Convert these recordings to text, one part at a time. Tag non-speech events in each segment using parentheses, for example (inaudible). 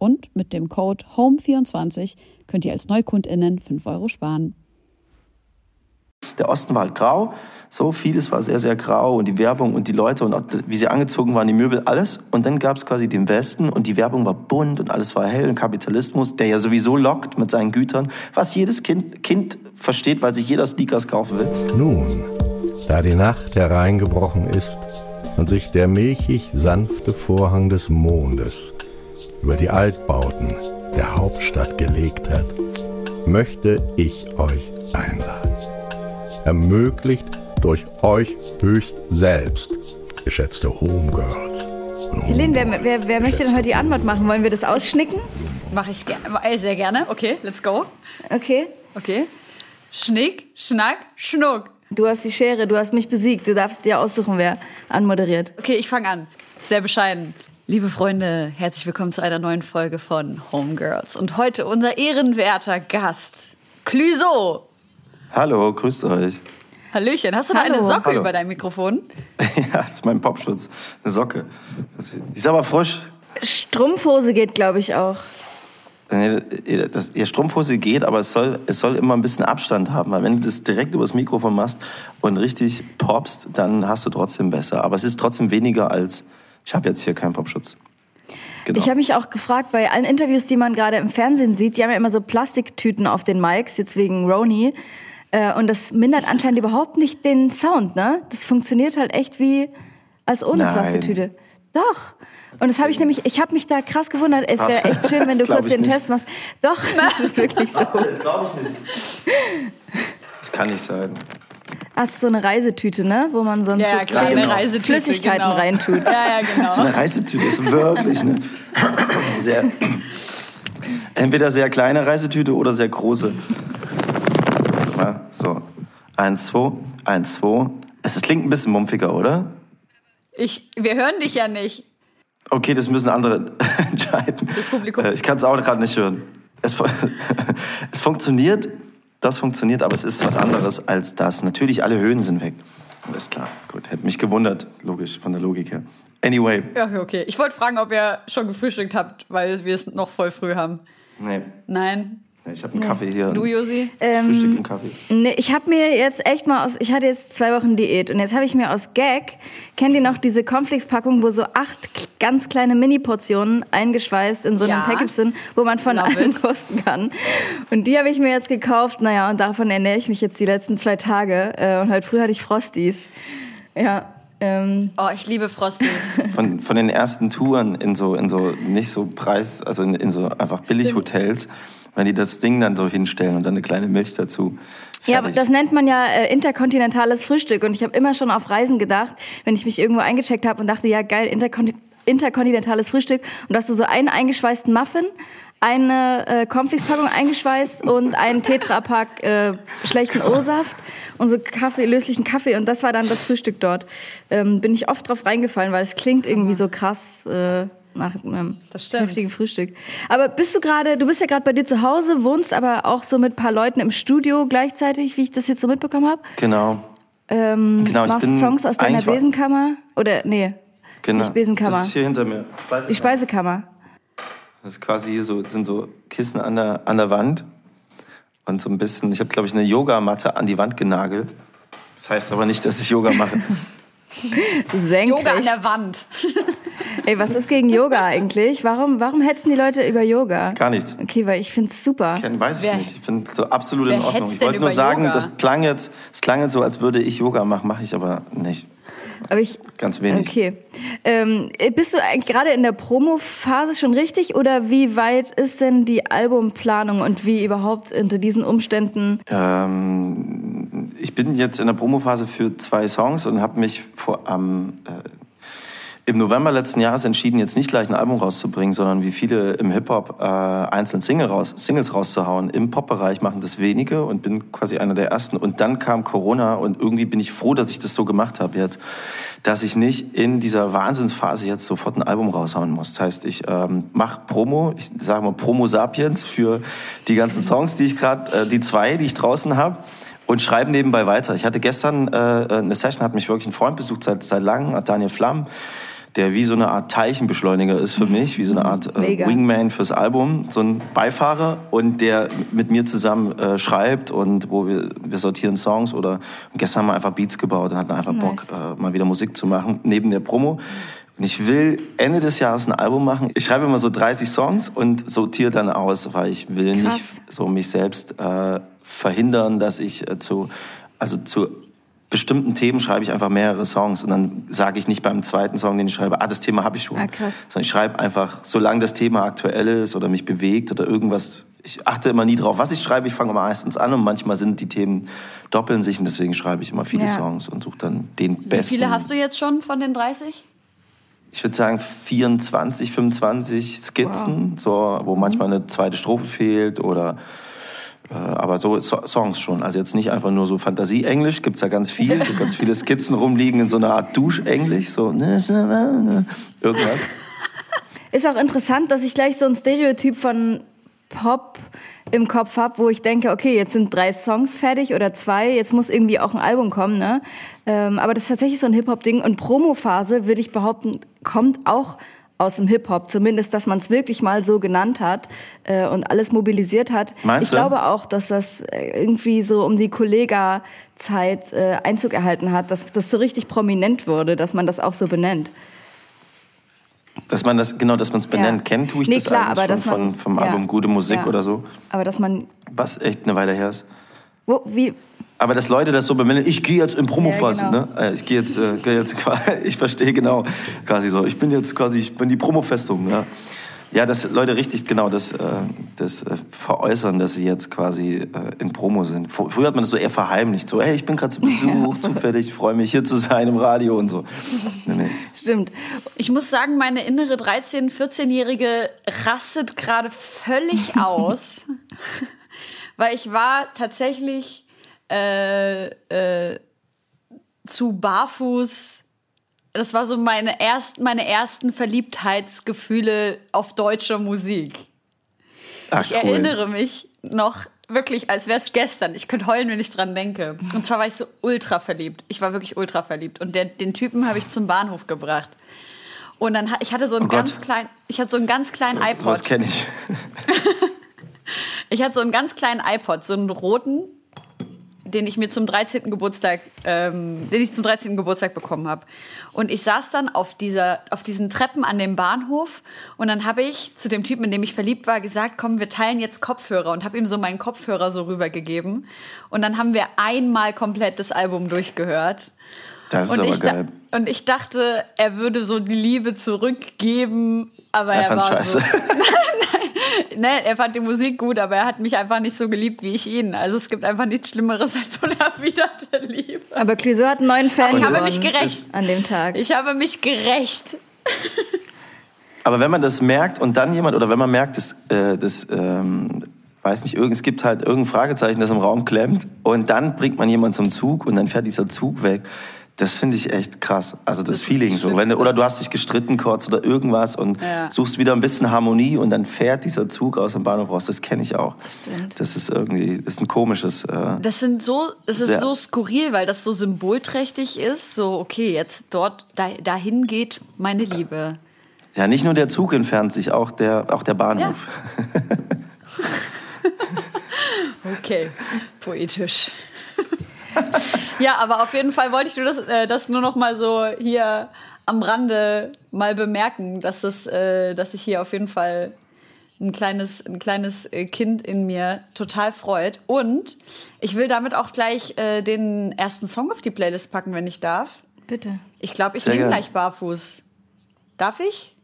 Und mit dem Code HOME24 könnt ihr als NeukundInnen 5 Euro sparen. Der Osten war halt grau, so vieles war sehr, sehr grau und die Werbung und die Leute und auch, wie sie angezogen waren, die Möbel, alles. Und dann gab es quasi den Westen und die Werbung war bunt und alles war hell und Kapitalismus, der ja sowieso lockt mit seinen Gütern, was jedes Kind, kind versteht, weil sich jeder Sneakers kaufen will. Nun, da die Nacht hereingebrochen ist und sich der milchig sanfte Vorhang des Mondes über die Altbauten der Hauptstadt gelegt hat, möchte ich euch einladen. Ermöglicht durch euch höchst selbst, geschätzte Homegirls. Helene, wer, wer, wer möchte denn heute die Antwort machen? Wollen wir das ausschnicken? Mache ich gerne, äh, sehr gerne. Okay, let's go. Okay. Okay. Schnick, Schnack, Schnuck. Du hast die Schere, du hast mich besiegt. Du darfst dir aussuchen, wer anmoderiert. Okay, ich fange an. Sehr bescheiden. Liebe Freunde, herzlich willkommen zu einer neuen Folge von Homegirls. Und heute unser ehrenwerter Gast, Clüso. Hallo, grüßt euch. Hallöchen, hast du da Hallo. eine Socke Hallo. über dein Mikrofon? (laughs) ja, das ist mein Popschutz. Eine Socke. Die ist aber frisch. Strumpfhose geht, glaube ich, auch. Nee, das, ihr Strumpfhose geht, aber es soll, es soll immer ein bisschen Abstand haben, weil wenn du das direkt übers Mikrofon machst und richtig popst, dann hast du trotzdem besser. Aber es ist trotzdem weniger als, ich habe jetzt hier keinen Popschutz. Genau. Ich habe mich auch gefragt, bei allen Interviews, die man gerade im Fernsehen sieht, die haben ja immer so Plastiktüten auf den Mics, jetzt wegen Roni. Äh, Und das mindert anscheinend überhaupt nicht den Sound, ne? Das funktioniert halt echt wie als ohne Nein. Plastiktüte. Doch. Und das habe ich nämlich, ich habe mich da krass gewundert. Es wäre echt schön, wenn du kurz den nicht. Test machst. Doch, (laughs) das ist wirklich so. Das glaube ich nicht. Das kann nicht sein. Du so eine Reisetüte, ne? Wo man sonst Ja, so klar, zehn Reisetüte, Flüssigkeiten genau. reintut. Ja, ja, genau. So eine Reisetüte ist wirklich eine (laughs) sehr, entweder sehr kleine Reisetüte oder sehr große. Ja, so, eins, zwei, eins, zwei. Es klingt ein bisschen mumpfiger, oder? Ich, wir hören dich ja nicht. Okay, das müssen andere (laughs) entscheiden. Das Publikum. Äh, Ich kann es auch gerade nicht hören. Es, (laughs) es funktioniert, das funktioniert, aber es ist was anderes als das. Natürlich, alle Höhen sind weg. Alles klar, gut. Hätte mich gewundert, logisch, von der Logik her. Anyway, Ja, okay. Ich wollte fragen, ob ihr schon gefrühstückt habt, weil wir es noch voll früh haben. nee, Nein. Ich habe einen Kaffee hier. Du, Josi? Frühstück im Kaffee. Nee, ich habe mir jetzt echt mal aus, ich hatte jetzt zwei Wochen Diät und jetzt habe ich mir aus Gag, kennt ihr noch diese Cornflakes-Packung, wo so acht ganz kleine Mini-Portionen eingeschweißt in so einem Ja. Package sind, wo man von Love allen it. (laughs) kosten kann. Und die habe ich mir jetzt gekauft, naja, und davon ernähre ich mich jetzt die letzten zwei Tage. Äh, und halt früh hatte ich Frosties. Ja, ähm, Oh, ich liebe Frosties. (laughs) Von, von den ersten Touren in so, in so nicht so Preis, also in, in so einfach Billighotels, wenn die das Ding dann so hinstellen und dann eine kleine Milch dazu. Ja, Fertig. das nennt man ja äh, interkontinentales Frühstück. Und ich habe immer schon auf Reisen gedacht, wenn ich mich irgendwo eingecheckt habe und dachte, ja geil, interkonti interkontinentales Frühstück. Und da hast du so einen eingeschweißten Muffin, eine äh, Cornflakes-Packung eingeschweißt und einen Tetrapack äh, schlechten O-Saft und so Kaffee, löslichen Kaffee. Und das war dann das Frühstück dort. Ähm, bin ich oft drauf reingefallen, weil es klingt irgendwie so krass äh, nach einem Das stimmt. heftigen Frühstück. Aber bist du gerade, du bist ja gerade bei dir zu Hause, wohnst aber auch so mit ein paar Leuten im Studio gleichzeitig, wie ich das jetzt so mitbekommen habe. Genau. Ähm, Genau, ich machst bin Songs aus deiner Besenkammer? Oder, nee, genau. nicht Besenkammer. Das ist hier hinter mir. die Speisekammer. Das ist quasi hier so, sind so Kissen an der, an der Wand. Und so ein bisschen, ich habe, glaube ich, eine Yogamatte an die Wand genagelt. Das heißt aber nicht, dass ich Yoga mache. (laughs) Senkrecht. Yoga an der Wand. (laughs) Ey, was ist gegen Yoga eigentlich? Warum, warum hetzen die Leute über Yoga? Gar nichts. Okay, weil ich finde es super. Ken, weiß ich Wer- nicht. Ich finde es so absolut in Ordnung. Ich wollte nur sagen, Yoga? das klang jetzt, das klang jetzt so, als würde ich Yoga machen, mache ich aber nicht. Aber ich, Ganz wenig. Okay. Ähm, bist du gerade in der Promo-Phase schon richtig oder wie weit ist denn die Albumplanung und wie überhaupt unter diesen Umständen? Ähm, ich bin jetzt in der Promophase für zwei Songs und habe mich vor am äh, im November letzten Jahres entschieden, jetzt nicht gleich ein Album rauszubringen, sondern wie viele im Hip-Hop äh, einzeln Single raus, Singles rauszuhauen. Im Pop-Bereich machen das wenige und bin quasi einer der ersten. Und dann kam Corona und irgendwie bin ich froh, dass ich das so gemacht habe jetzt, dass ich nicht in dieser Wahnsinnsphase jetzt sofort ein Album raushauen muss. Das heißt, ich ähm, mache Promo, ich sage mal Promo Sapiens für die ganzen Songs, die ich gerade, äh, die zwei, die ich draußen habe und schreiben nebenbei weiter. Ich hatte gestern äh, eine Session, hat mich wirklich ein Freund besucht seit, seit langem, Daniel Flamm, der wie so eine Art Teilchenbeschleuniger ist für mich, wie so eine Art äh. Wingman fürs Album, so ein Beifahrer und der mit mir zusammen äh, schreibt und wo wir, wir sortieren Songs oder gestern haben wir einfach Beats gebaut und hatten einfach Bock, Nice. äh, mal wieder Musik zu machen, neben der Promo. Und ich will Ende des Jahres ein Album machen. Ich schreibe immer so 30 Songs und sortiere dann aus, weil ich will Krass. nicht so mich selbst äh, verhindern, dass ich äh, zu, also zu bestimmten Themen schreibe ich einfach mehrere Songs und dann sage ich nicht beim zweiten Song, den ich schreibe, ah, das Thema habe ich schon. Ah, krass. Sondern ich schreibe einfach, solange das Thema aktuell ist oder mich bewegt oder irgendwas. Ich achte immer nie drauf, was ich schreibe. Ich fange meistens an und manchmal sind die Themen doppeln sich und deswegen schreibe ich immer viele Ja. Songs und suche dann den Wie besten. viele hast du jetzt schon von den 30? Ich würde sagen 24, 25 Skizzen, so, wo manchmal eine zweite Strophe fehlt oder aber so so Songs schon. Also jetzt nicht einfach nur so Fantasie-Englisch, gibt's ja ganz viel, so ganz viele Skizzen rumliegen in so einer Art Duschenglisch, so irgendwas. Ist auch interessant, dass ich gleich so ein Stereotyp von Pop im Kopf habe, wo ich denke, okay, jetzt sind drei Songs fertig oder zwei, jetzt muss irgendwie auch ein Album kommen, ne? Ähm, aber das ist tatsächlich so ein Hip-Hop-Ding und Promophase, würde ich behaupten, kommt auch aus dem Hip-Hop, zumindest, dass man es wirklich mal so genannt hat äh, und alles mobilisiert hat. Meinst ich du? glaube auch, dass das äh, irgendwie so um die Kollega-Zeit äh, Einzug erhalten hat, dass das so richtig prominent wurde, dass man das auch so benennt. Dass man das, genau, dass man es benennt. Ja. Kennt tue ich Nee, das klar, eigentlich aber schon man- von, vom ja. Album Gute Musik Ja. oder so, Aber dass man, was echt eine Weile her ist. wo, wie, Aber dass Leute das so benennen, ich gehe jetzt in Promophase, Ja, genau. ne? Äh, Ich gehe jetzt, äh, gehe jetzt, (laughs) ich verstehe genau, quasi so. Ich bin jetzt quasi, ich bin die Promofestung, ja. Ja, dass Leute richtig genau das, äh, das äh, veräußern, dass sie jetzt quasi äh, in Promo sind. Fr- Früher hat man das so eher verheimlicht, so, hey, ich bin gerade zu (laughs) Besuch, zufällig, freue mich hier zu sein im Radio und so. Nee, nee. stimmt. Ich muss sagen, meine innere 13-, 14-Jährige rastet gerade völlig (laughs) aus, weil ich war tatsächlich äh, äh, zu barfuß. Das war so meine, erst, meine ersten Verliebtheitsgefühle auf deutscher Musik. Ach, Ich cool. erinnere mich noch wirklich, als wäre es gestern. Ich könnte heulen, wenn ich dran denke. Und zwar war ich so ultra verliebt. Ich war wirklich ultra verliebt. Und der, den Typen habe ich zum Bahnhof gebracht. Und dann ich hatte so einen Oh Gott. ganz kleinen, ich hatte so einen ganz kleinen Was, iPod. was kenne ich? (laughs) Ich hatte so einen ganz kleinen iPod, so einen roten, den ich mir zum 13. Geburtstag, ähm, den ich zum 13. Geburtstag bekommen habe. Und ich saß dann auf dieser, auf diesen Treppen an dem Bahnhof und dann habe ich zu dem Typen, in dem ich verliebt war, gesagt, komm, wir teilen jetzt Kopfhörer und habe ihm so meinen Kopfhörer so rübergegeben. Und dann haben wir einmal komplett das Album durchgehört. Das ist und, aber geil. und ich dachte, er würde so die Liebe zurückgeben, aber Er er, war scheiße. (laughs) so, (laughs) ne, er fand die Musik gut, aber er hat mich einfach nicht so geliebt wie ich ihn. Also es gibt einfach nichts Schlimmeres als unerwiderte Liebe. Aber Clouseau hat einen neuen Fan Ich habe mich gerecht. an dem Tag. Ich habe mich gerecht. (laughs) Aber wenn man das merkt und dann jemand, oder wenn man merkt, dass, äh, das, ähm, weiß nicht, irgend, es gibt halt irgendein Fragezeichen, das im Raum klemmt und dann bringt man jemanden zum Zug und dann fährt dieser Zug weg. Das finde ich echt krass. Also das, ist Feeling das so. Wenn oder du hast dich gestritten kurz oder irgendwas und Ja. suchst wieder ein bisschen Harmonie und dann fährt dieser Zug aus dem Bahnhof raus. Das kenne ich auch. Das stimmt. Das ist irgendwie, das ist ein komisches. Äh, Das sind so, es ist so skurril, weil das so symbolträchtig ist. So, okay, jetzt dort, da, dahin geht meine Liebe. ja, nicht nur der Zug entfernt sich, auch der, auch der Bahnhof. (laughs) (laughs) Okay, poetisch. (laughs) ja, aber auf jeden Fall wollte ich nur das, äh, das nur noch mal so hier am Rande mal bemerken, dass, das, äh, dass ich hier auf jeden Fall ein kleines, ein kleines äh, Kind in mir total freut. Und ich will damit auch gleich äh, den ersten Song auf die Playlist packen, wenn ich darf. Bitte. Ich glaube, ich nehme gleich barfuß. Darf ich?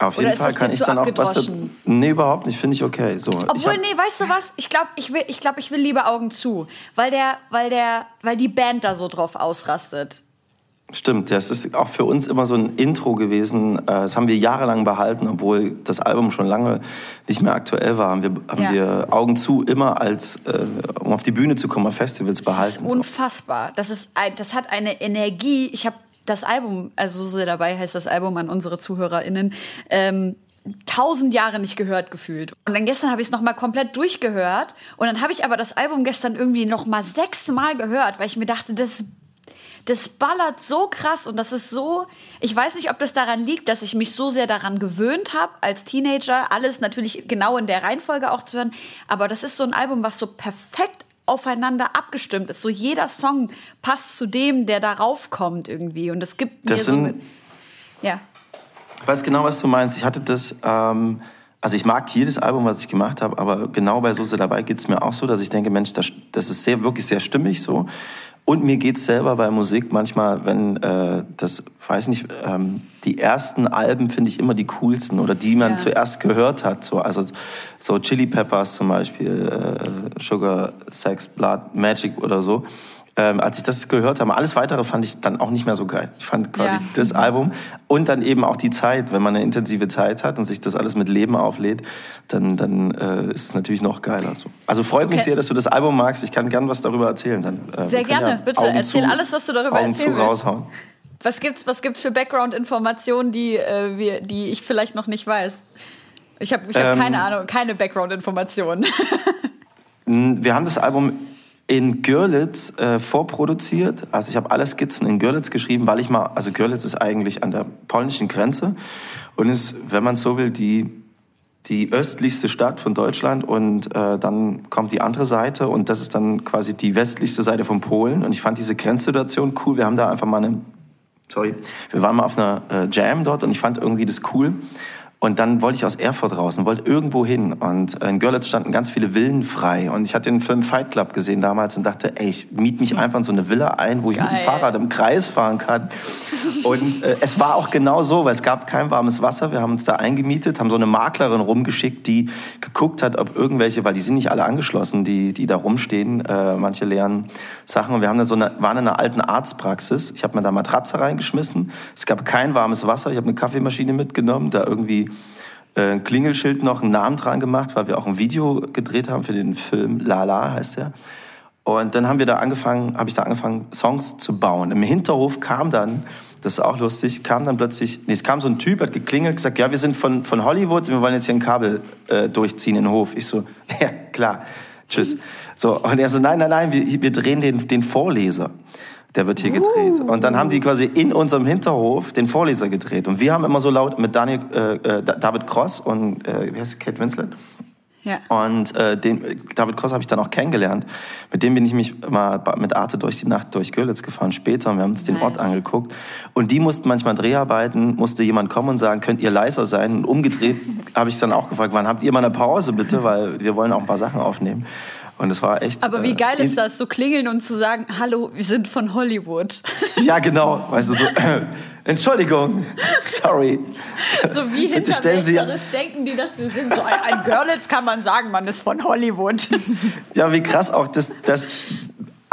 Auf jeden Fall kann ich so dann auch was dazu. Nee, überhaupt nicht, finde ich okay. So, Obwohl, nee, weißt du was? Ich glaube, ich will, ich glaube, ich will lieber Augen zu, weil der, weil der, weil die Band da so drauf ausrastet. Stimmt, das ist auch für uns immer so ein Intro gewesen. Äh, das haben wir jahrelang behalten, obwohl das Album schon lange nicht mehr aktuell war. Haben wir, haben ja. wir Augen zu immer als, äh, um auf die Bühne zu kommen, auf Festivals behalten. Das ist unfassbar. Das ist, ein, das hat eine Energie. Ich habe das Album, also so sehr dabei heißt das Album an unsere ZuhörerInnen, ähm, tausend Jahre nicht gehört gefühlt. Und dann gestern habe ich es nochmal komplett durchgehört. Und dann habe ich aber das Album gestern irgendwie nochmal sechsmal gehört, weil ich mir dachte, das das ballert so krass und das ist so, ich weiß nicht, ob das daran liegt, dass ich mich so sehr daran gewöhnt habe, als Teenager alles natürlich genau in der Reihenfolge auch zu hören, aber das ist so ein Album, was so perfekt aufeinander abgestimmt ist. So jeder Song passt zu dem, der darauf kommt irgendwie und es gibt das mir sind, so ja. Ich weiß genau, was du meinst. Ich hatte das ähm also ich mag jedes Album, was ich gemacht habe, aber genau bei So dabei geht es mir auch so, dass ich denke, Mensch, das, das ist sehr, wirklich sehr stimmig so. Und mir geht's selber bei Musik manchmal, wenn äh, das, weiß nicht, ähm, die ersten Alben finde ich immer die coolsten oder die man ja. zuerst gehört hat. So, also so Chili Peppers zum Beispiel, äh, Sugar, Sex, Blood, Magic oder so ähm, als ich das gehört habe, alles weitere fand ich dann auch nicht mehr so geil. Ich fand quasi ja. das Album und dann eben auch die Zeit, wenn man eine intensive Zeit hat und sich das alles mit Leben auflädt, dann, dann äh, ist es natürlich noch geiler. So. Also freut okay. mich sehr, dass du das Album magst. Ich kann gern was darüber erzählen. Dann, äh, sehr gerne, ja bitte. Augen Erzähl zu, alles, was du darüber Augen erzählen zu raushauen. Was gibt's, was gibt's für Background-Informationen, die, äh, wir, die ich vielleicht noch nicht weiß? Ich habe ich hab ähm, keine Ahnung, keine Background-Informationen. (laughs) wir haben das Album in Görlitz äh, vorproduziert. Also ich habe alle Skizzen in Görlitz geschrieben, weil ich mal, also Görlitz ist eigentlich an der polnischen Grenze und ist, wenn man so will, die die östlichste Stadt von Deutschland und äh, dann kommt die andere Seite und das ist dann quasi die westlichste Seite von Polen und ich fand diese Grenzsituation cool. Wir haben da einfach mal eine, sorry, wir waren mal auf einer äh, Jam dort und ich fand irgendwie das cool und dann wollte ich aus Erfurt raus und wollte irgendwo hin. Und in Görlitz standen ganz viele Villen frei. Und ich hatte den Film Fight Club gesehen damals und dachte, ey, ich miete mich einfach in so eine Villa ein, wo ich Geil. mit dem Fahrrad im Kreis fahren kann. Und äh, es war auch genau so, weil es gab kein warmes Wasser. Wir haben uns da eingemietet, haben so eine Maklerin rumgeschickt, die geguckt hat, ob irgendwelche, weil die sind nicht alle angeschlossen, die, die da rumstehen, äh, manche leeren Sachen. Und wir haben da so eine, waren in einer alten Arztpraxis. Ich habe mir da Matratze reingeschmissen. Es gab kein warmes Wasser. Ich habe eine Kaffeemaschine mitgenommen, da irgendwie äh, Klingelschild noch, einen Namen dran gemacht, weil wir auch ein Video gedreht haben für den Film Lala heißt der. Und dann haben wir da angefangen, habe ich da angefangen, Songs zu bauen. Im Hinterhof kam dann, das ist auch lustig, kam dann plötzlich, nee, es kam so ein Typ, hat geklingelt, gesagt, ja, wir sind von, von Hollywood, wir wollen jetzt hier ein Kabel äh, durchziehen in den Hof. Ich so, (laughs) ja, klar, tschüss. So, und er so, nein, nein, nein, wir, wir drehen den, den Vorleser der wird hier gedreht. Und dann haben die quasi in unserem Hinterhof den Vorleser gedreht. Und wir haben immer so laut mit Daniel, äh, äh David Cross und äh, wie heißt Kate Winslet? Ja. Und äh, den, David Cross habe ich dann auch kennengelernt. Mit dem bin ich mich mal mit Arte durch die Nacht durch Görlitz gefahren später und wir haben uns nice. den Ort angeguckt. Und die mussten manchmal Dreharbeiten, musste jemand kommen und sagen, könnt ihr leiser sein? Und umgedreht (laughs) habe ich dann auch gefragt, wann habt ihr mal eine Pause bitte, weil wir wollen auch ein paar Sachen aufnehmen. Und es war echt. Aber wie äh, geil äh, ist das, so klingeln und zu sagen, hallo, wir sind von Hollywood. (laughs) Ja, genau. Weißt du, so, äh, Entschuldigung, sorry. So wie hinterwäldlerisch denken die, dass wir sind. So ein, ein Görlitz kann man sagen, man ist von Hollywood. Ja, wie krass auch, dass, dass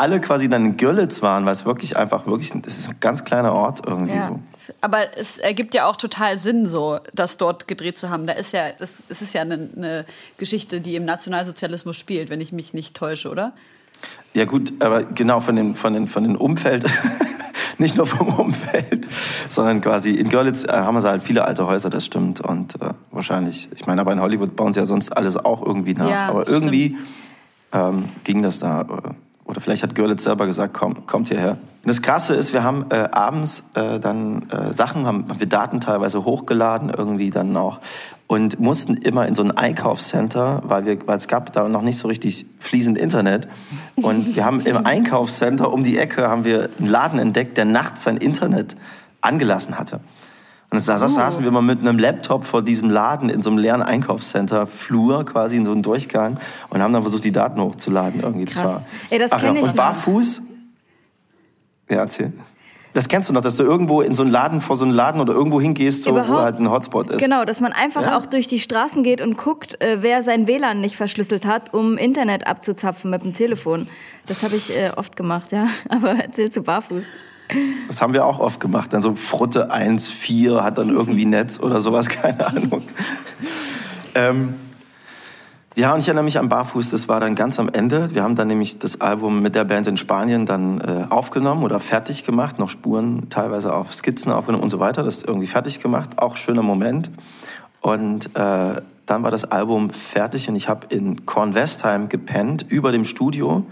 alle quasi dann in Görlitz waren, weil es wirklich einfach, wirklich, das ist ein ganz kleiner Ort irgendwie ja. so. Aber es ergibt ja auch total Sinn, so das dort gedreht zu haben. Da ist ja, das, das ist ja eine, eine Geschichte, die im Nationalsozialismus spielt, wenn ich mich nicht täusche, oder? Ja gut, aber genau von den, von den, von den Umfeld, (laughs) nicht nur vom Umfeld, sondern quasi in Görlitz äh, haben wir halt viele alte Häuser, das stimmt. Und äh, wahrscheinlich, ich meine, aber in Hollywood bauen sie ja sonst alles auch irgendwie nach. Ja, aber irgendwie ähm, ging das da. Äh, oder vielleicht hat Görlitz selber gesagt, komm, kommt hierher. Und das Krasse ist, wir haben äh, abends äh, dann äh, Sachen, haben, haben wir Daten teilweise hochgeladen, irgendwie dann auch. Und mussten immer in so ein Einkaufscenter, weil, wir, weil es gab da noch nicht so richtig fließend Internet. Und wir haben im Einkaufscenter um die Ecke haben wir einen Laden entdeckt, der nachts sein Internet angelassen hatte. Und da saßen wir mal mit einem Laptop vor diesem Laden in so einem leeren Einkaufscenter, Flur quasi in so einem Durchgang und haben dann versucht, die Daten hochzuladen irgendwie. Das Krass. war, Ey, das Ach ja, ich Und barfuß? Ja, erzähl. Das kennst du noch, dass du irgendwo in so einen Laden, vor so einen Laden oder irgendwo hingehst, so, wo halt ein Hotspot ist. Genau, dass man einfach Ja. auch durch die Straßen geht und guckt, äh, wer sein WLAN nicht verschlüsselt hat, um Internet abzuzapfen mit dem Telefon. Das habe ich äh, oft gemacht, ja. (laughs) Aber erzähl zu barfuß. Das haben wir auch oft gemacht. Dann so Frutte 1.4 hat dann irgendwie Netz oder sowas, (laughs) keine Ahnung. ähm, ja, und ich erinnere mich an Barfuß, das war dann ganz am Ende. Wir haben dann nämlich das Album mit der Band in Spanien dann äh, aufgenommen oder fertig gemacht, noch Spuren teilweise auf Skizzen aufgenommen und so weiter. Das irgendwie fertig gemacht, auch schöner Moment. Und äh, dann war das Album fertig und ich habe in Kornwestheim gepennt, über dem Studio.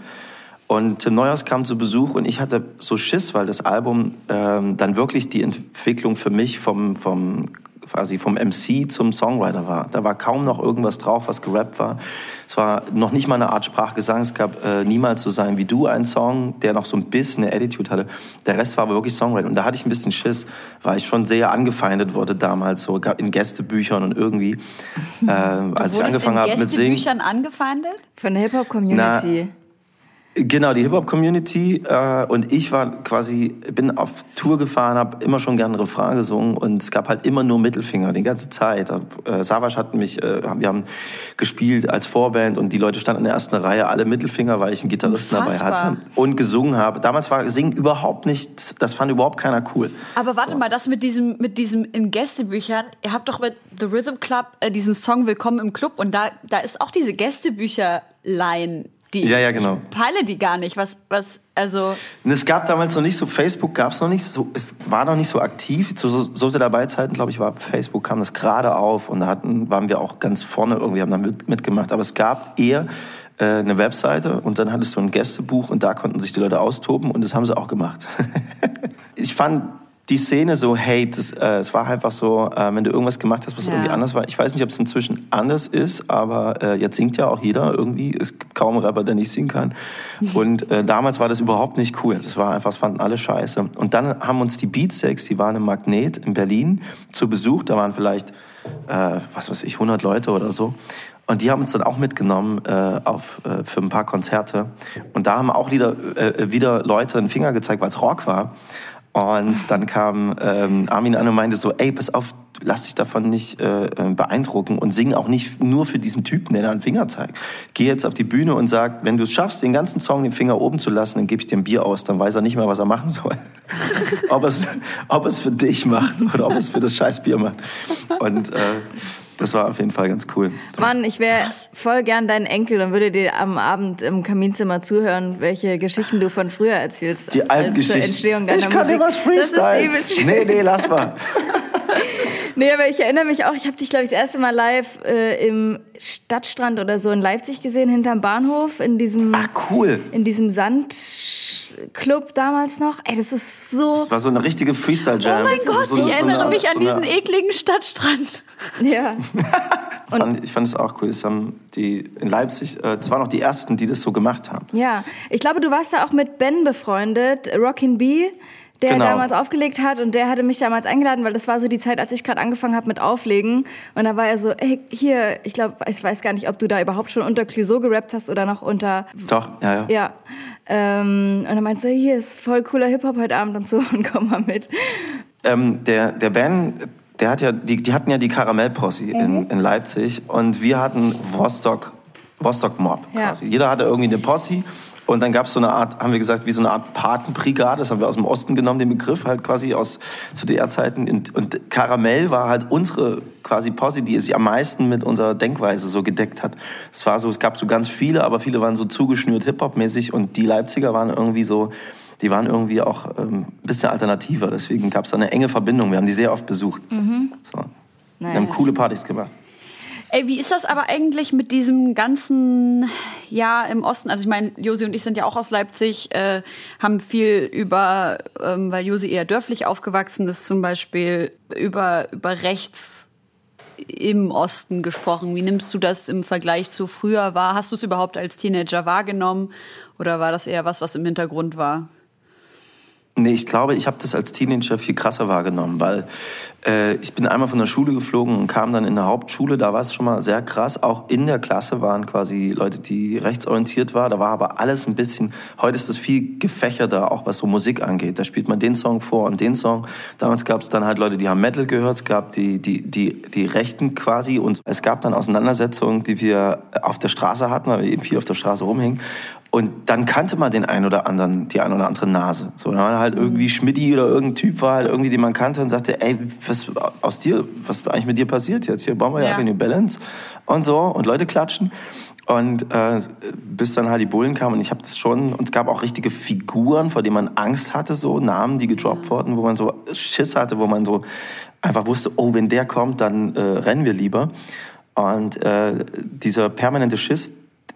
Und Tim Neuhaus kam zu Besuch und ich hatte so Schiss, weil das Album ähm, dann wirklich die Entwicklung für mich vom, vom, quasi vom MC zum Songwriter war. Da war kaum noch irgendwas drauf, was gerappt war. Es war noch nicht mal eine Art Sprachgesang. Es gab äh, Niemals so sein wie du einen Song, der noch so ein bisschen eine Attitude hatte. Der Rest war aber wirklich Songwriting. Und da hatte ich ein bisschen Schiss, weil ich schon sehr angefeindet wurde damals, so in Gästebüchern und irgendwie, äh, als ich angefangen habe mit Singen. Gästebüchern angefeindet? Von der Hip-Hop-Community. Genau, die Hip-Hop-Community äh, und ich war quasi, bin auf Tour gefahren, habe immer schon gerne Refrain gesungen und es gab halt immer nur Mittelfinger die ganze Zeit. Äh, Savas hat mich, äh, wir haben gespielt als Vorband und die Leute standen in der ersten Reihe, alle Mittelfinger, weil ich einen Gitarristen dabei hatte und gesungen habe. Damals war Singen überhaupt nicht, das fand überhaupt keiner cool. Aber warte mal, das mit diesem, mit diesem in Gästebüchern, ihr habt doch mit The Rhythm Club äh, diesen Song Willkommen im Club und da, da ist auch diese Gästebücher-Line, die Ja, ja, genau. ich peile die gar nicht. Was, was, also, Und es gab damals noch nicht so, Facebook gab es noch nicht, so, es war noch nicht so aktiv. Zu so, so sehr dabei Zeiten, glaube ich, war Facebook, kam das gerade auf und da hatten, waren wir auch ganz vorne irgendwie, haben da mit, mitgemacht. Aber es gab eher äh, eine Webseite und dann hattest du ein Gästebuch und da konnten sich die Leute austoben und das haben sie auch gemacht. (laughs) ich fand die Szene so, hey, das, äh, es war einfach so, äh, wenn du irgendwas gemacht hast, was Ja. irgendwie anders war. Ich weiß nicht, ob es inzwischen anders ist, aber äh, jetzt singt ja auch jeder irgendwie. Es gibt kaum einen Rapper, der nicht singen kann. (laughs) Und äh, damals war das überhaupt nicht cool. Das war einfach, das fanden alle scheiße. Und dann haben uns die Beatsex, die waren im Magnet in Berlin zu Besuch. Da waren vielleicht, äh, was weiß ich, 100 Leute oder so. Und die haben uns dann auch mitgenommen äh, auf, äh, für ein paar Konzerte. Und da haben auch wieder, äh, wieder Leute einen Finger gezeigt, weil es Rock war. Und dann kam ähm, Armin an und meinte so, ey, pass auf, lass dich davon nicht äh, äh, beeindrucken und sing auch nicht nur für diesen Typen, der da einen Finger zeigt. Geh jetzt auf die Bühne und sag, wenn du es schaffst, den ganzen Song den Finger oben zu lassen, dann gebe ich dir ein Bier aus, dann weiß er nicht mehr, was er machen soll. (laughs) ob, es, ob es für dich macht oder ob es für das scheiß Bier macht. Und äh, das war auf jeden Fall ganz cool. Mann, ich wäre voll gern dein Enkel und würde dir am Abend im Kaminzimmer zuhören, welche Geschichten du von früher erzählst. Die alten als Geschichten. Zur Entstehung deiner ich kann Musik. dir was freestyle. Das ist Nee, nee, lass mal. (laughs) Nee, aber ich erinnere mich auch, ich habe dich, glaube ich, das erste Mal live äh, im Stadtstrand oder so in Leipzig gesehen, hinterm Bahnhof, in diesem, Ach, cool. in diesem Sandclub damals noch. Ey, das ist so. Das war so eine richtige Freestyle-Jam. oh mein Gott, so, ich so erinnere eine- mich an so diesen ekligen Stadtstrand. Ja. (laughs) Fand, ich fand es auch cool. Das haben die in Leipzig, äh, das waren auch die ersten, die das so gemacht haben. Ja, ich glaube, du warst da auch mit Ben befreundet, Rockin' B, der Genau. damals aufgelegt hat und der hatte mich damals eingeladen, weil das war so die Zeit, als ich gerade angefangen habe mit Auflegen und da war er so, ey, hier, ich glaube, ich weiß gar nicht, ob du da überhaupt schon unter Clouseau gerappt hast oder noch unter Doch, ja, ja. ja. Ähm, und er meinte so, hier ist voll cooler Hip-Hop heute Abend und so (laughs) und komm mal mit. Ähm, der, der Ben, der hat ja, die, die hatten ja die Karamell-Posse Mhm. in, in Leipzig und wir hatten Vostok, Vostok Mob Ja. quasi. Jeder hatte irgendwie eine Posse und dann gab es so eine Art, haben wir gesagt, wie so eine Art Patenbrigade, das haben wir aus dem Osten genommen, den Begriff halt quasi aus zu DDR-Zeiten. Und, und Karamell war halt unsere quasi Posse, die sich am meisten mit unserer Denkweise so gedeckt hat. Es war so, es gab so ganz viele, aber viele waren so zugeschnürt Hip-Hop-mäßig und die Leipziger waren irgendwie so, die waren irgendwie auch ähm, ein bisschen alternativer. Deswegen gab es da eine enge Verbindung. Wir haben die sehr oft besucht. So. Wir haben Nice. coole Partys gemacht. Ey, wie ist das aber eigentlich mit diesem ganzen Jahr im Osten? Also ich meine, Josi und ich sind ja auch aus Leipzig, äh, haben viel über, ähm, weil Josi eher dörflich aufgewachsen ist, zum Beispiel über, über rechts im Osten gesprochen. Wie nimmst du das im Vergleich zu früher wahr? Hast du es überhaupt als Teenager wahrgenommen oder war das eher was, was im Hintergrund war? Nee, ich glaube, ich habe das als Teenager viel krasser wahrgenommen, weil äh, ich bin einmal von der Schule geflogen und kam dann in der Hauptschule. Da war es schon mal sehr krass. Auch in der Klasse waren quasi Leute, die rechtsorientiert waren. Da war aber alles ein bisschen, heute ist das viel gefächerter, auch was so Musik angeht. Da spielt man den Song vor und den Song. Damals gab es dann halt Leute, die haben Metal gehört. Es gab die, die, die, die Rechten quasi. Und es gab dann Auseinandersetzungen, die wir auf der Straße hatten, weil wir eben viel auf der Straße rumhingen. Und dann kannte man den einen oder anderen, die ein oder andere Nase. So, dann war halt mhm. irgendwie Schmidti oder irgendein Typ war halt irgendwie, den man kannte und sagte, ey, was aus dir, was eigentlich mit dir passiert jetzt? Hier bauen wir ja, ja New Balance und so und Leute klatschen. Und äh, bis dann halt die Bullen kamen und ich habe das schon, und es gab auch richtige Figuren, vor denen man Angst hatte, so Namen, die gedroppt mhm. wurden, wo man so Schiss hatte, wo man so einfach wusste, oh, wenn der kommt, dann äh, rennen wir lieber. Und äh, dieser permanente Schiss,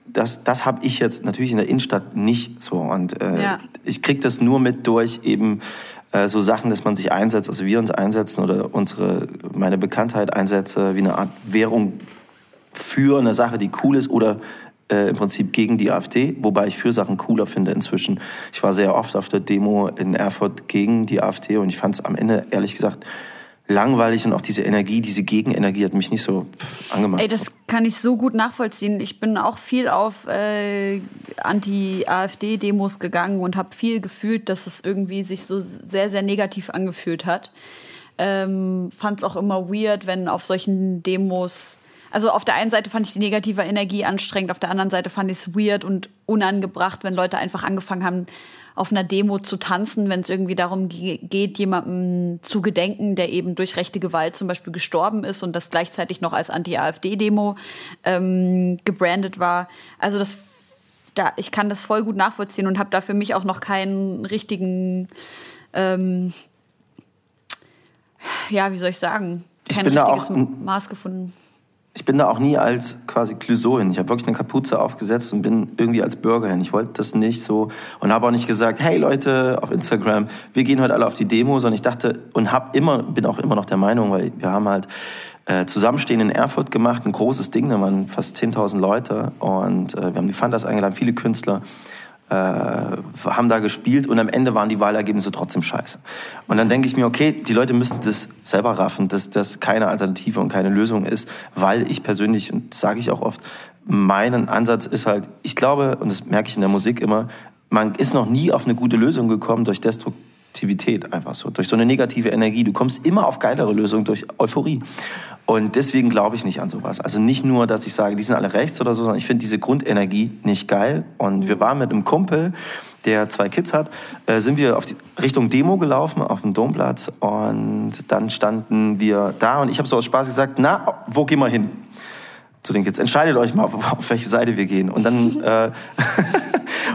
das, das habe ich jetzt natürlich in der Innenstadt nicht so. Und äh, ja. ich krieg das nur mit durch eben äh, so Sachen, dass man sich einsetzt, also wir uns einsetzen oder unsere, meine Bekanntheit einsetze, wie eine Art Währung für eine Sache, die cool ist oder äh, im Prinzip gegen die AfD, wobei ich für Sachen cooler finde inzwischen. Ich war sehr oft auf der Demo in Erfurt gegen die AfD und ich fand es am Ende, ehrlich gesagt, langweilig und auch diese Energie, diese Gegenenergie hat mich nicht so angemacht. Ey, das kann ich so gut nachvollziehen. Ich bin auch viel auf äh, Anti-AfD-Demos gegangen und habe viel gefühlt, dass es irgendwie sich so sehr, sehr negativ angefühlt hat. Ähm, fand es auch immer weird, wenn auf solchen Demos also auf der einen Seite fand ich die negative Energie anstrengend, auf der anderen Seite fand ich es weird und unangebracht, wenn Leute einfach angefangen haben, auf einer Demo zu tanzen, wenn es irgendwie darum geht, jemandem zu gedenken, der eben durch rechte Gewalt zum Beispiel gestorben ist und das gleichzeitig noch als Anti-AfD-Demo ähm, gebrandet war. Also das da, ich kann das voll gut nachvollziehen und habe da für mich auch noch keinen richtigen, ähm, ja, wie soll ich sagen, kein richtiges Maß gefunden ich bin da auch nie als quasi Clouseau hin. Ich habe wirklich eine Kapuze aufgesetzt und bin irgendwie als Bürger hin. Ich wollte das nicht so und habe auch nicht gesagt, hey Leute auf Instagram, wir gehen heute alle auf die Demo, sondern ich dachte und habe immer, bin auch immer noch der Meinung, weil wir haben halt äh, Zusammenstehen in Erfurt gemacht, ein großes Ding, da waren fast 10.000 Leute und äh, wir haben die Fandas eingeladen, viele Künstler äh, haben da gespielt und am Ende waren die Wahlergebnisse trotzdem scheiße. Und dann denke ich mir, okay, die Leute müssen das selber raffen, dass das keine Alternative und keine Lösung ist, weil ich persönlich, und das sage ich auch oft, mein Ansatz ist halt, ich glaube, und das merke ich in der Musik immer, man ist noch nie auf eine gute Lösung gekommen durch Destruktivität einfach so, durch so eine negative Energie. Du kommst immer auf geilere Lösungen durch Euphorie. Und deswegen glaube ich nicht an sowas. Also nicht nur, dass ich sage, die sind alle rechts oder so, sondern ich finde diese Grundenergie nicht geil. Und mhm. wir waren mit einem Kumpel, der zwei Kids hat, äh, sind wir auf die Richtung Demo gelaufen auf dem Domplatz und dann standen wir da und ich habe so aus Spaß gesagt, na, wo gehen wir hin? Zu den Kids, entscheidet euch mal, (laughs) auf welche Seite wir gehen. Und dann äh, (laughs)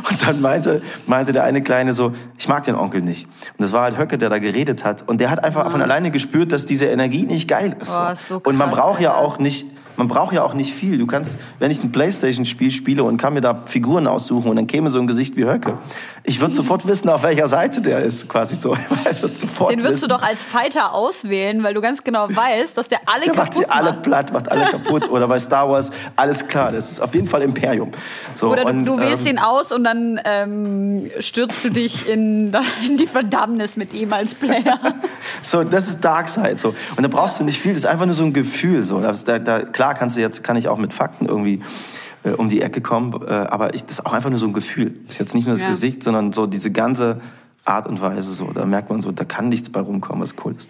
Und dann meinte, meinte der eine Kleine so, ich mag den Onkel nicht. Und das war halt Höcke, der da geredet hat. Und der hat einfach ja. von alleine gespürt, dass diese Energie nicht geil ist. Boah, ist so krass, und man braucht ja auch nicht man braucht ja auch nicht viel. Du kannst, wenn ich ein Playstation-Spiel spiele und kann mir da Figuren aussuchen und dann käme so ein Gesicht wie Höcke. Ich würde sofort wissen, auf welcher Seite der ist, quasi so. (laughs) Den würdest du doch als Fighter auswählen, weil du ganz genau weißt, dass der alle der kaputt macht. sie alle platt, macht alle (laughs) kaputt. Oder bei Star Wars, alles klar, das ist auf jeden Fall Imperium. So, Oder und, du wählst ähm, ihn aus und dann ähm, stürzt du dich in, (laughs) in die Verdammnis mit ihm als Player. so, das ist Darkseid. So. Und da brauchst du nicht viel, das ist einfach nur so ein Gefühl. So. Da, da, klar kannst du jetzt, kann ich auch mit Fakten irgendwie äh, um die Ecke kommen. Äh, aber ich, das ist auch einfach nur so ein Gefühl. Das ist jetzt nicht nur das ja. Gesicht, sondern so diese ganze Art und Weise. So, da merkt man so, da kann nichts bei rumkommen, was cool ist.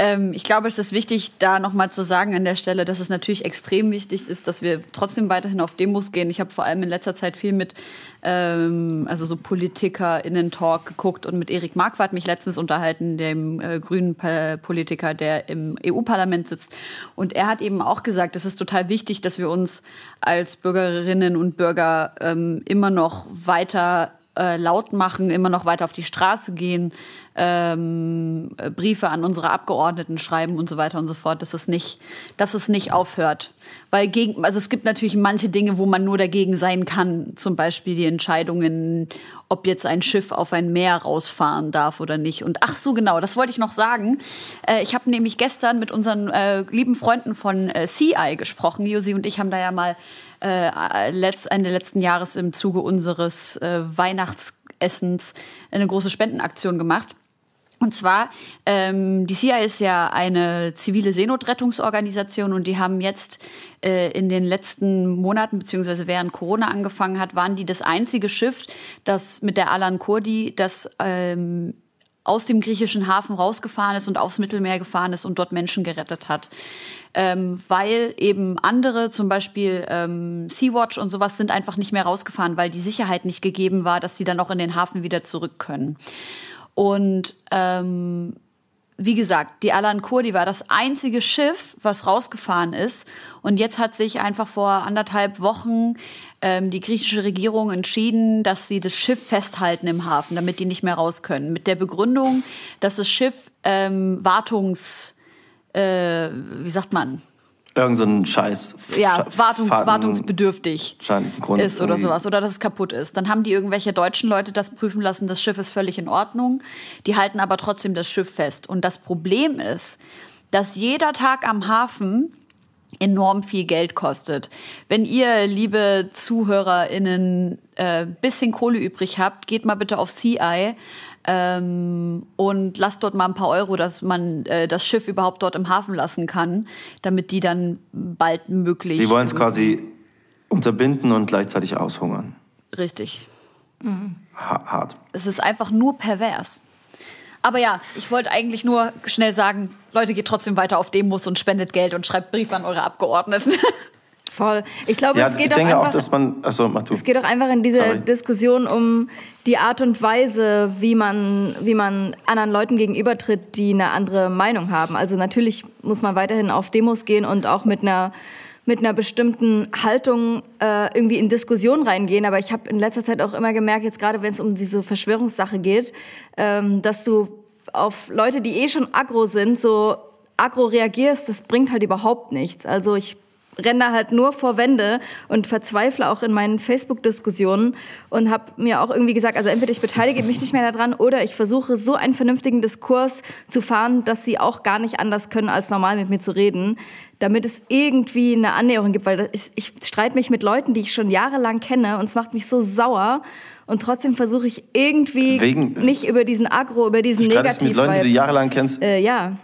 Ähm, ich glaube, es ist wichtig, da nochmal zu sagen an der Stelle, dass es natürlich extrem wichtig ist, dass wir trotzdem weiterhin auf Demos gehen. Ich habe vor allem in letzter Zeit viel mit ähm, also so PolitikerInnen-Talk geguckt und mit Erik Marquardt mich letztens unterhalten, dem äh, grünen Politiker, der im EU-Parlament sitzt. Und er hat eben auch gesagt, es ist total wichtig, dass wir uns als Bürgerinnen und Bürger ähm, immer noch weiter äh, laut machen, immer noch weiter auf die Straße gehen, ähm, Briefe an unsere Abgeordneten schreiben und so weiter und so fort, dass es nicht, dass es nicht aufhört. Weil gegen, also es gibt natürlich manche Dinge, wo man nur dagegen sein kann. Zum Beispiel die Entscheidungen, ob jetzt ein Schiff auf ein Meer rausfahren darf oder nicht. Und ach so genau, das wollte ich noch sagen. Äh, ich habe nämlich gestern mit unseren äh, lieben Freunden von äh, CI gesprochen. Josi und ich haben da ja mal äh, letzt, Ende letzten Jahres im Zuge unseres äh, Weihnachts Essens eine große Spendenaktion gemacht. Und zwar, ähm, die CIA ist ja eine zivile Seenotrettungsorganisation und die haben jetzt äh, in den letzten Monaten, beziehungsweise während Corona angefangen hat, waren die das einzige Schiff, das mit der Alan Kurdi, das ähm, aus dem griechischen Hafen rausgefahren ist und aufs Mittelmeer gefahren ist und dort Menschen gerettet hat. Ähm, weil eben andere, zum Beispiel ähm, Sea-Watch und sowas, sind einfach nicht mehr rausgefahren, weil die Sicherheit nicht gegeben war, dass sie dann auch in den Hafen wieder zurück können. Und ähm, wie gesagt, die Alan Kurdi war das einzige Schiff, was rausgefahren ist. Und jetzt hat sich einfach vor anderthalb Wochen ähm, die griechische Regierung entschieden, dass sie das Schiff festhalten im Hafen, damit die nicht mehr raus können. Mit der Begründung, dass das Schiff ähm, Wartungs, äh, wie sagt man, Irgend so ein Scheiß. Ja, wartungs, wartungsbedürftig Grund ist oder sowas. Oder dass es kaputt ist. Dann haben die irgendwelche deutschen Leute das prüfen lassen, das Schiff ist völlig in Ordnung. Die halten aber trotzdem das Schiff fest. Und das Problem ist, dass jeder Tag am Hafen enorm viel Geld kostet. Wenn ihr, liebe ZuhörerInnen, äh, bisschen Kohle übrig habt, geht mal bitte auf CI ähm, und lasst dort mal ein paar Euro, dass man äh, das Schiff überhaupt dort im Hafen lassen kann, damit die dann bald möglich. Die wollen es quasi unterbinden und gleichzeitig aushungern. Richtig. Mhm. hart. Es ist einfach nur pervers. Aber ja, ich wollte eigentlich nur schnell sagen, Leute, geht trotzdem weiter auf Demos und spendet Geld und schreibt Briefe an eure Abgeordneten. (laughs) Voll. Ich glaube, ja, es geht ich denke auch, einfach, auch, dass man. Mach du. Es geht auch einfach in dieser Sorry. Diskussion um die Art und Weise, wie man, wie man anderen Leuten gegenübertritt, die eine andere Meinung haben. Also natürlich muss man weiterhin auf Demos gehen und auch mit einer mit einer bestimmten Haltung äh, irgendwie in Diskussion reingehen. Aber ich habe in letzter Zeit auch immer gemerkt, jetzt gerade wenn es um diese Verschwörungssache geht, ähm, dass du auf Leute, die eh schon aggro sind, so aggro reagierst, das bringt halt überhaupt nichts. Also ich renne da halt nur vor Wände und verzweifle auch in meinen Facebook-Diskussionen und habe mir auch irgendwie gesagt, also entweder ich beteilige mich nicht mehr daran oder ich versuche so einen vernünftigen Diskurs zu fahren, dass sie auch gar nicht anders können, als normal mit mir zu reden, damit es irgendwie eine Annäherung gibt, weil ist, ich streite mich mit Leuten, die ich schon jahrelang kenne und es macht mich so sauer und trotzdem versuche ich irgendwie Wegen, nicht über diesen Agro, über diesen Negativ... Du mit Leuten, die du jahrelang kennst? Äh, ja.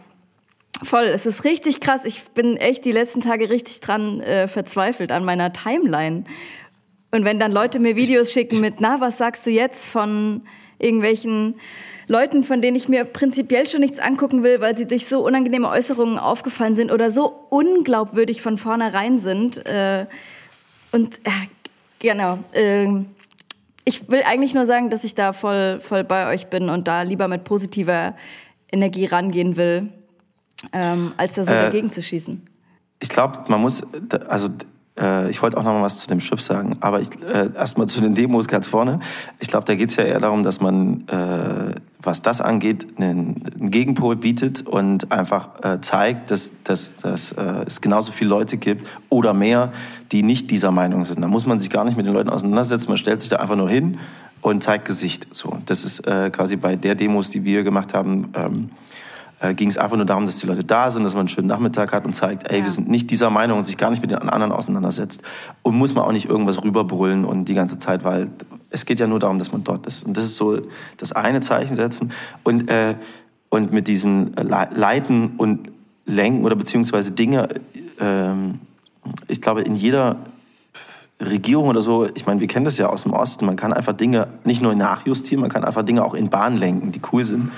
Voll, es ist richtig krass. Ich bin echt die letzten Tage richtig dran äh, verzweifelt an meiner Timeline. Und wenn dann Leute mir Videos schicken mit, na, was sagst du jetzt von irgendwelchen Leuten, von denen ich mir prinzipiell schon nichts angucken will, weil sie durch so unangenehme Äußerungen aufgefallen sind oder so unglaubwürdig von vornherein sind. Äh, und äh, genau, äh, ich will eigentlich nur sagen, dass ich da voll, voll bei euch bin und da lieber mit positiver Energie rangehen will ähm, als da so äh, dagegen zu schießen. Ich glaube, man muss, also äh, ich wollte auch noch mal was zu dem Schiff sagen, aber ich, äh, erstmal zu den Demos ganz vorne. Ich glaube, da geht es ja eher darum, dass man, äh, was das angeht, einen, einen Gegenpol bietet und einfach äh, zeigt, dass, dass, dass äh, es genauso viele Leute gibt oder mehr, die nicht dieser Meinung sind. Da muss man sich gar nicht mit den Leuten auseinandersetzen, man stellt sich da einfach nur hin und zeigt Gesicht. So, das ist äh, quasi bei der Demos, die wir gemacht haben. Ähm, äh, ging es einfach nur darum, dass die Leute da sind, dass man einen schönen Nachmittag hat und zeigt, ey, ja. wir sind nicht dieser Meinung und sich gar nicht mit den anderen auseinandersetzt. Und muss man auch nicht irgendwas rüberbrüllen und die ganze Zeit, weil es geht ja nur darum, dass man dort ist. Und das ist so das eine Zeichen setzen. Und, äh, und mit diesen Leiten und Lenken oder beziehungsweise Dinge, äh, ich glaube, in jeder Regierung oder so, ich meine, wir kennen das ja aus dem Osten, man kann einfach Dinge nicht nur nachjustieren, man kann einfach Dinge auch in Bahn lenken, die cool sind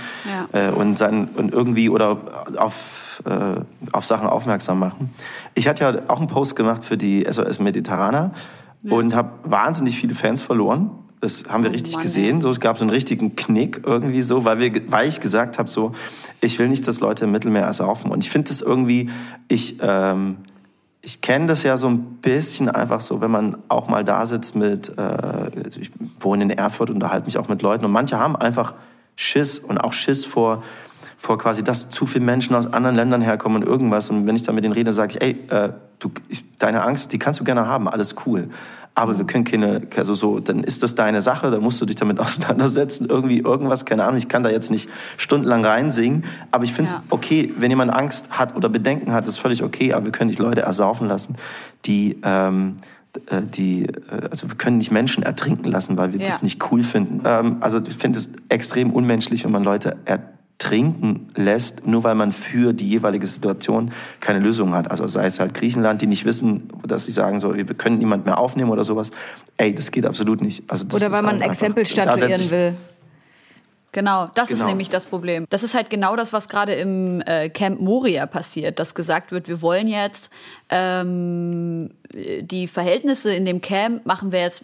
ja. äh, und, sein, und irgendwie oder auf, äh, auf Sachen aufmerksam machen. Ich hatte ja auch einen Post gemacht für die SOS Mediterraner ja. und habe wahnsinnig viele Fans verloren. Das haben wir oh, richtig Mann, gesehen. So, es gab so einen richtigen Knick irgendwie so, weil, wir, weil ich gesagt habe, so, ich will nicht, dass Leute im Mittelmeer ersaufen. Und ich finde das irgendwie, ich... Ähm, ich kenne das ja so ein bisschen einfach so, wenn man auch mal da sitzt mit, äh, also ich wohne in Erfurt, unterhalte mich auch mit Leuten und manche haben einfach Schiss und auch Schiss vor, vor quasi, dass zu viele Menschen aus anderen Ländern herkommen und irgendwas. Und wenn ich dann mit denen rede, sage ich, ey, äh, du, ich, deine Angst, die kannst du gerne haben, alles cool aber wir können keine, also so, dann ist das deine Sache, dann musst du dich damit (laughs) auseinandersetzen, irgendwie irgendwas, keine Ahnung, ich kann da jetzt nicht stundenlang reinsingen, aber ich finde es ja. okay, wenn jemand Angst hat oder Bedenken hat, ist völlig okay, aber wir können nicht Leute ersaufen lassen, die ähm, äh, die, äh, also wir können nicht Menschen ertrinken lassen, weil wir ja. das nicht cool finden. Ähm, also ich finde es extrem unmenschlich, wenn man Leute ertrinken lässt, nur weil man für die jeweilige Situation keine Lösung hat. Also sei es halt Griechenland, die nicht wissen, dass sie sagen so, wir können niemand mehr aufnehmen oder sowas. Ey, das geht absolut nicht. Also oder weil man ein Exempel statuieren will. Genau, das genau. ist nämlich das Problem. Das ist halt genau das, was gerade im äh, Camp Moria passiert, dass gesagt wird, wir wollen jetzt ähm, die Verhältnisse in dem Camp machen wir jetzt